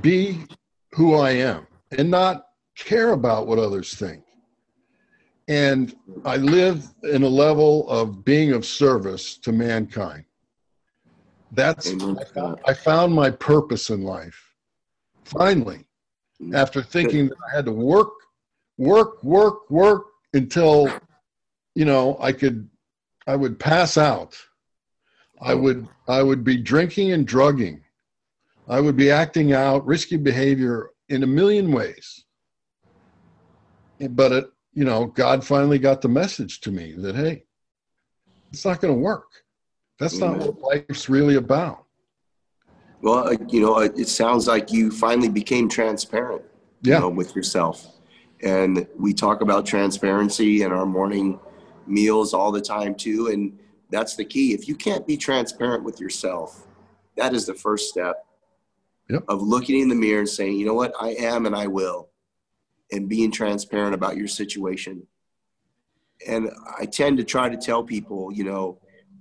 be who I am and not care about what others think. And I live in a level of being of service to mankind. That's, I found, I found my purpose in life. Finally, mm. after thinking that I had to work, work, work, work until, you know, I could, I would pass out. I would, I would be drinking and drugging. I would be acting out risky behavior in a million ways. But it, you know, God finally got the message to me that hey, it's not going to work. That's not what life's really about. Well, you know, it sounds like you finally became transparent, yeah. know, with yourself. And we talk about transparency in our morning meals all the time too. And that's the key. If you can't be transparent with yourself, that is the first step Yep. of looking in the mirror and saying, you know what, I am and I will, and being transparent about your situation. And I tend to try to tell people, you know,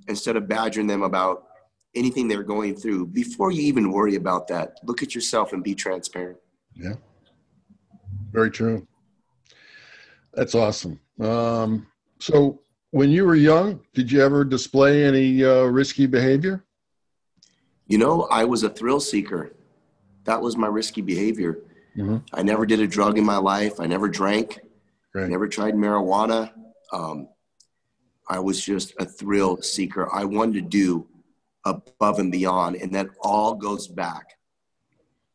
instead of badgering them about anything they're going through, before you even worry about that, look at yourself and be transparent. Yeah. Very true. That's awesome. Um, so, when you were young, did you ever display any uh, risky behavior? You know, I was a thrill seeker. That was my risky behavior. Mm-hmm. I never did a drug in my life. I never drank. Right. Never tried marijuana. Um, I was just a thrill seeker. I wanted to do above and beyond. And that all goes back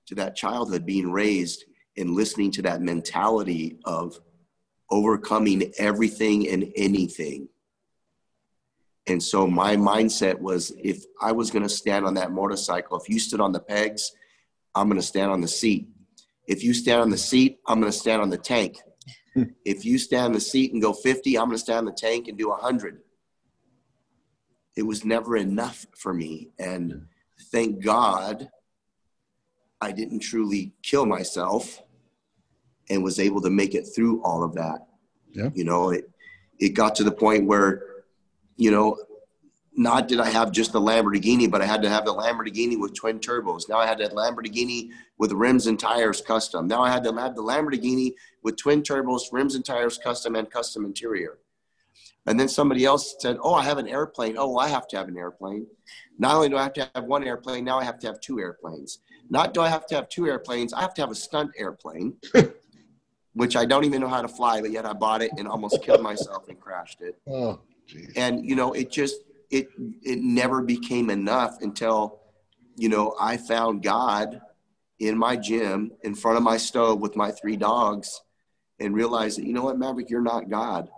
to that childhood being raised and listening to that mentality of overcoming everything and anything. And so my mindset was if I was going to stand on that motorcycle, if you stood on the pegs, I'm going to stand on the seat. If you stand on the seat, I'm going to stand on the tank. if you stand on the seat and go 50, I'm going to stand on the tank and do 100. It was never enough for me. And thank God I didn't truly kill myself and was able to make it through all of that. Yeah. You know, it it got to the point where, you know, not did I have just the Lamborghini, but I had to have the Lamborghini with twin turbos. Now I had the Lamborghini with rims and tires custom. Now I had to have the Lamborghini with twin turbos, rims and tires custom, and custom interior. And then somebody else said, "Oh, I have an airplane. Oh, I have to have an airplane. Not only do I have to have one airplane, now I have to have two airplanes. Not do I have to have two airplanes, I have to have a stunt airplane." which I don't even know how to fly, but yet I bought it and almost killed myself and crashed it. Oh, geez. And you know, it just it it never became enough until you know I found God in my gym in front of my stove with my three dogs and realized that you know what Maverick you're not God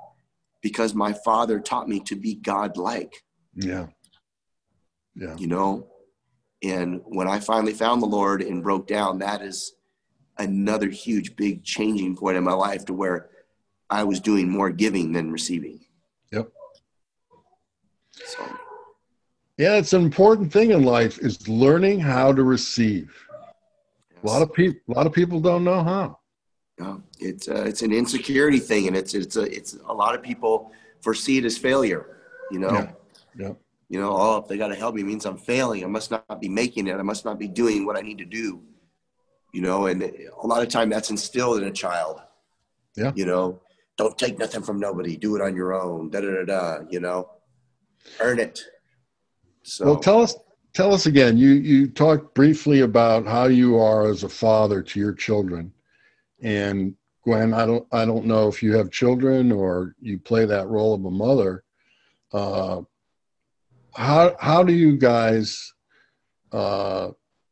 because my father taught me to be God-like Yeah. Yeah. you know and when I finally found the Lord and broke down that is another huge big changing point in my life to where I was doing more giving than receiving. So Yeah, it's an important thing in life is learning how to receive. A lot of people, a lot of people don't know how. Yeah, it's uh, it's an insecurity thing, and it's it's a it's a lot of people foresee it as failure. You know, Yeah. Yeah. you know, oh, if they got to help me, means I'm failing. I must not be making it. I must not be doing what I need to do. You know, and a lot of time that's instilled in a child. Yeah. You know, don't take nothing from nobody. Do it on your own. Da da da da. You know, earn it. So Well, tell us, tell us again. You you talked briefly about how you are as a father to your children, and Gwen, I don't I don't know if you have children or you play that role of a mother. Uh, how how do you guys uh,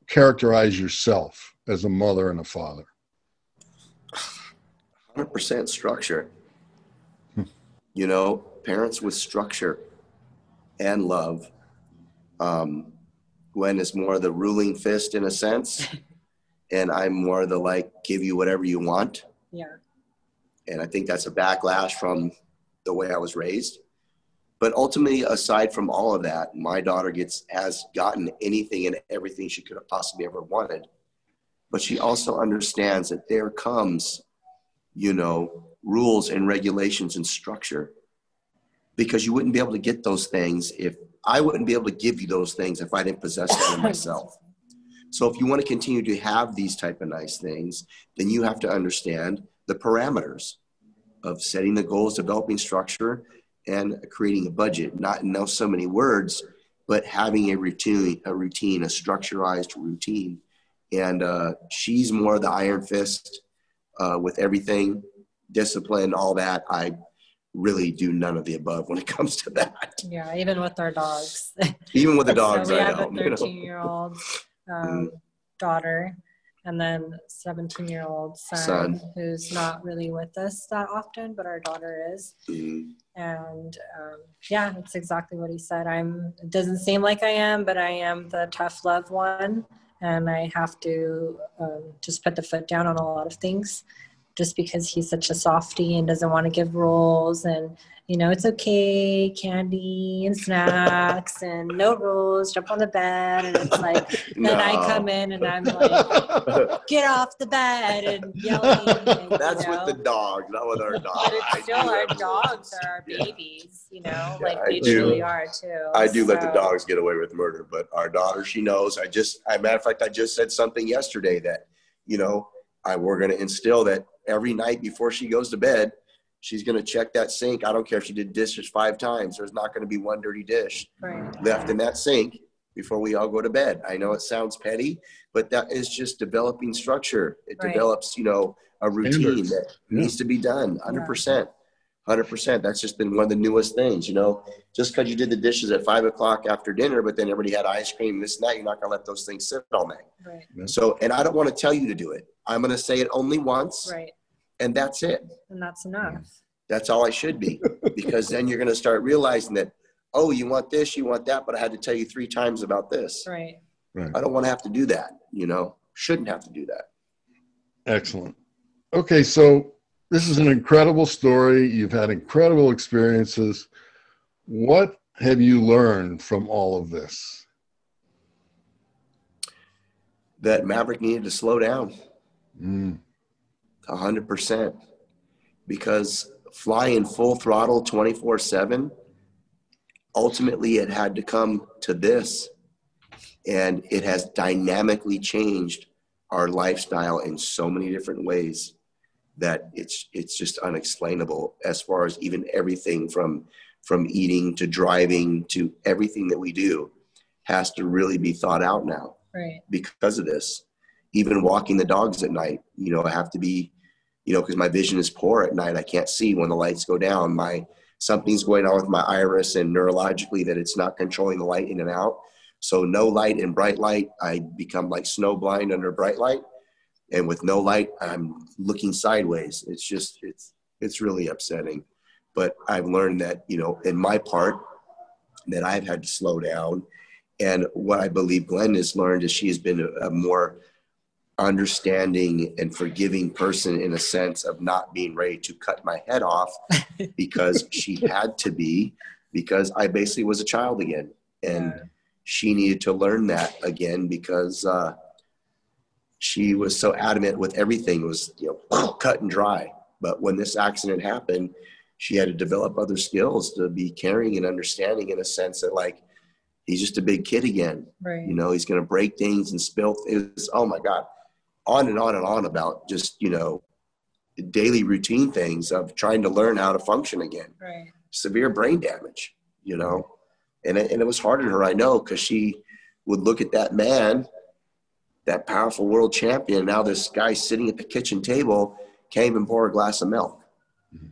characterize yourself as a mother and a father? 100% structure. Hmm. you know, parents with structure and love. Um, Gwen is more the ruling fist in a sense, and I'm more the like give you whatever you want. Yeah. And I think that's a backlash from the way I was raised. But ultimately, aside from all of that, my daughter gets has gotten anything and everything she could have possibly ever wanted. But she also understands that there comes, you know, rules and regulations and structure. Because you wouldn't be able to get those things if I wouldn't be able to give you those things if I didn't possess them myself. So if you want to continue to have these type of nice things, then you have to understand the parameters of setting the goals, developing structure, and creating a budget. Not in so many words, but having a routine, a routine, a structurized routine. And uh, she's more the iron fist uh, with everything, discipline, all that. I really do none of the above when it comes to that. Yeah, even with our dogs. Even with the dogs, so we I have know. a you 13 year old um, daughter and then 17 year old son, Son. who's not really with us that often, but our daughter is. Mm, And um, yeah, it's exactly what he said. I'm, it doesn't seem like I am, but I am the tough love one. And I have to um, just put the foot down on a lot of things. Just because he's such a softy and doesn't want to give rules and you know, it's okay, candy and snacks and no rules, jump on the bed. And it's like, no. then I come in and I'm like, get off the bed and yelling. And, That's know. with the dog, not with our dog. But it's still our dogs are our babies, you know, yeah, like they truly are too. I do so. let the dogs get away with murder, but our daughter, she knows. I just, I matter of fact, I just said something yesterday that, you know, I, we're going to instill that every night before she goes to bed, she's going to check that sink. I don't care if she did dishes five times. There's not going to be one dirty dish right. left in that sink before we all go to bed. I know it sounds petty, but that is just developing structure. It right. develops, you know, a routine Standards. that yeah. needs to be done 100%. 100%. That's just been one of the newest things, you know, just because you did the dishes at five o'clock after dinner, but then everybody had ice cream, this and that, you're not going to let those things sit all night. Right. So, and I don't want to tell you to do it. I'm going to say it only once. Right and that's it. And that's enough. That's all I should be, because then you're going to start realizing that, oh, you want this, you want that, but I had to tell you three times about this. Right. Right. I don't want to have to do that. You know, shouldn't have to do that. Excellent. Okay, so this is an incredible story. You've had incredible experiences. What have you learned from all of this? That Maverick needed to slow down. Mm. 100% because flying full throttle 24 7 ultimately it had to come to this. And it has dynamically changed our lifestyle in so many different ways that it's it's just unexplainable as far as even everything from from eating to driving to everything that we do has to really be thought out now right. because of this even walking the dogs at night you know i have to be you know, because my vision is poor at night. I can't see when the lights go down. My something's going on with my iris and neurologically that it's not controlling the light in and out. So no light and bright light, I become like snow blind under bright light. And with no light, I'm looking sideways. It's just it's it's really upsetting. But I've learned that, you know, in my part, that I've had to slow down. And what I believe Gwen has learned is she has been a, a more understanding and forgiving person in a sense of not being ready to cut my head off because she had to be because I basically was a child again. And yeah. she needed to learn that again because uh, she was so adamant with everything. It was you know cut and dry. But when this accident happened she had to develop other skills to be caring and understanding in a sense that like he's just a big kid again. Right. You know he's going to break things and spill it was oh my god on and on and on about just you know daily routine things of trying to learn how to function again. Right. Severe brain damage you know? And it, and it was hard on her i know because she would look at that man that powerful world champion And now this guy sitting at the kitchen table came and poured a glass of milk. Mm-hmm.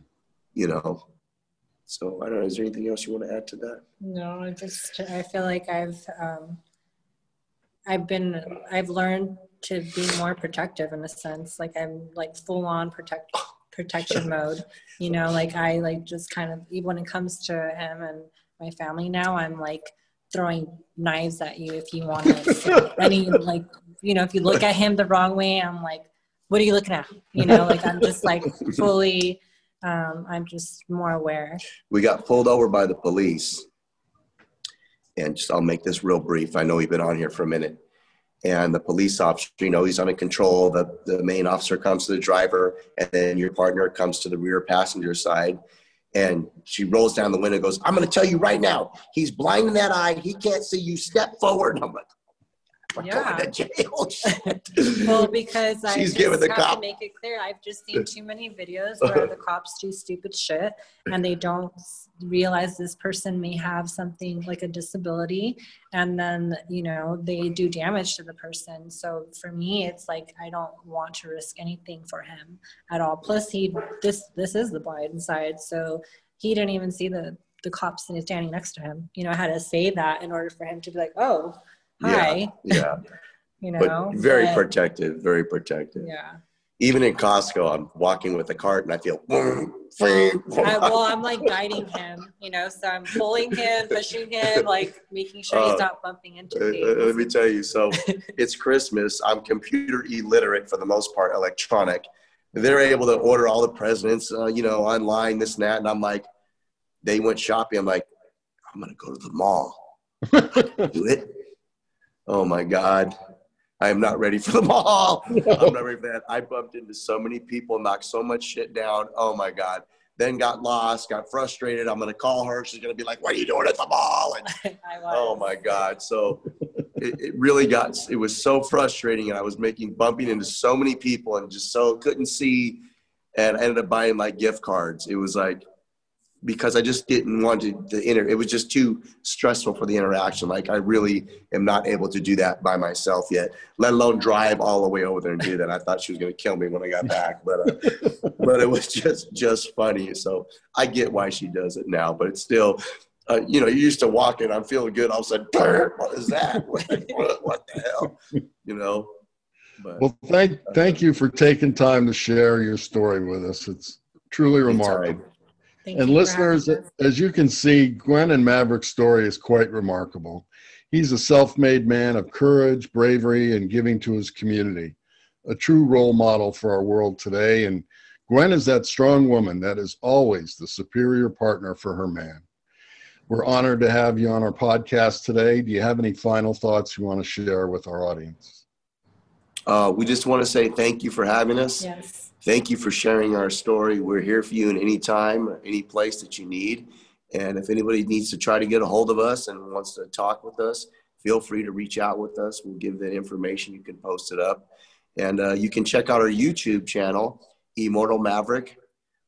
you know? So i don't know is there anything else you want to add to that? No i just i feel like i've um i've been i've learned to be more protective in a sense. Like I'm like full on protect protection mode. You know, like I like just kind of even when it comes to him and my family now, I'm like throwing knives at you if you want to. any like you know, if you look at him the wrong way, I'm like, what are you looking at? You know, like I'm just like fully. Um, I'm just more aware. We got pulled over by the police, and just I'll make this real brief. I know we've been on here for a minute and the police officer, you know, he's under control. The, the main officer comes to the driver, and then your partner comes to the rear passenger side. And she rolls down the window and goes, I'm going to tell you right now, he's blind in that eye. He can't see you. Step forward. I'm like, yeah. going to jail. well, because I She's just the have cop. to make it clear, I've just seen too many videos where the cops do stupid shit and they don't realize this person may have something like a disability, and then you know they do damage to the person. So for me, it's like I don't want to risk anything for him at all. Plus, he this this is the blind side, so he didn't even see the the cops standing next to him. You know, I had to say that in order for him to be like, oh hi. Yeah. yeah. you know, but very but, protective, very protective. Yeah. Even in Costco, I'm walking with a cart and I feel. I, well, I'm like guiding him, you know, so I'm pulling him, pushing him, like making sure he's uh, not bumping into uh, let me tell you. So it's Christmas. I'm computer illiterate for the most part, electronic, they're able to order all the presidents, uh, you know, online, this and that. And I'm like, they went shopping. I'm like, I'm gonna go to the mall. do it. Oh my God. I am not ready for the mall. I'm not ready for that. I bumped into so many people, knocked so much shit down. Oh my God. Then got lost, got frustrated. I'm going to call her. She's going to be like, What are you doing at the mall? And, oh my God. So it, it, really got, it was so frustrating. And I was making, bumping into so many people and just so couldn't see. And I ended up buying like gift cards. It was like, because I just didn't want to the inter. It was just too stressful for the interaction. Like I really am not able to do that by myself yet, let alone drive all the way over there and do that. I thought she was going to kill me when I got back, but uh, but it was just just funny. So I get why she does it now, but it's still. Uh, you know, you used to walk in, I'm feeling good. All of a sudden, what is that? what, what the hell? You know. But, well, thank thank you for taking time to share your story with us. It's truly remarkable. Thank and listeners, as you can see, Gwen and Maverick's story is quite remarkable. He's a self made man of courage, bravery, and giving to his community, a true role model for our world today. And Gwen is that strong woman that is always the superior partner for her man. We're honored to have you on our podcast today. Do you have any final thoughts you want to share with our audience? Uh, we just want to say thank you for having us. Yes Thank you for sharing our story. We're here for you in any time or any place that you need. And if anybody needs to try to get a hold of us and wants to talk with us, feel free to reach out with us. We'll give that information. You can post it up. And uh, you can check out our YouTube channel, Immortal Maverick,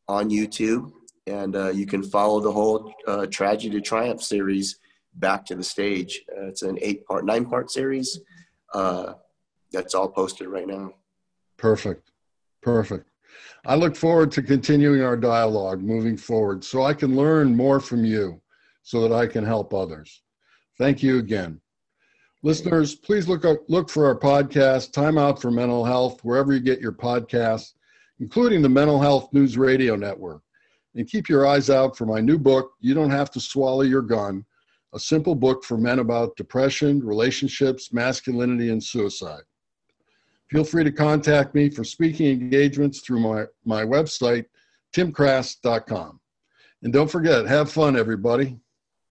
on YouTube. And uh, you can follow the whole uh, Tragedy to Triumph series back to the stage. Uh, it's an eight part, nine part series. Uh, that's all posted right now. Perfect. Perfect. I look forward to continuing our dialogue moving forward so I can learn more from you so that I can help others. Thank you again. Listeners, please look up, look for our podcast, Time Out for Mental Health, wherever you get your podcasts, including the Mental Health News Radio Network. And keep your eyes out for my new book, You Don't Have to Swallow Your Gun, a simple book for men about depression, relationships, masculinity, and suicide. Feel free to contact me for speaking engagements through my, my website, timcrass.com. And don't forget, have fun, everybody.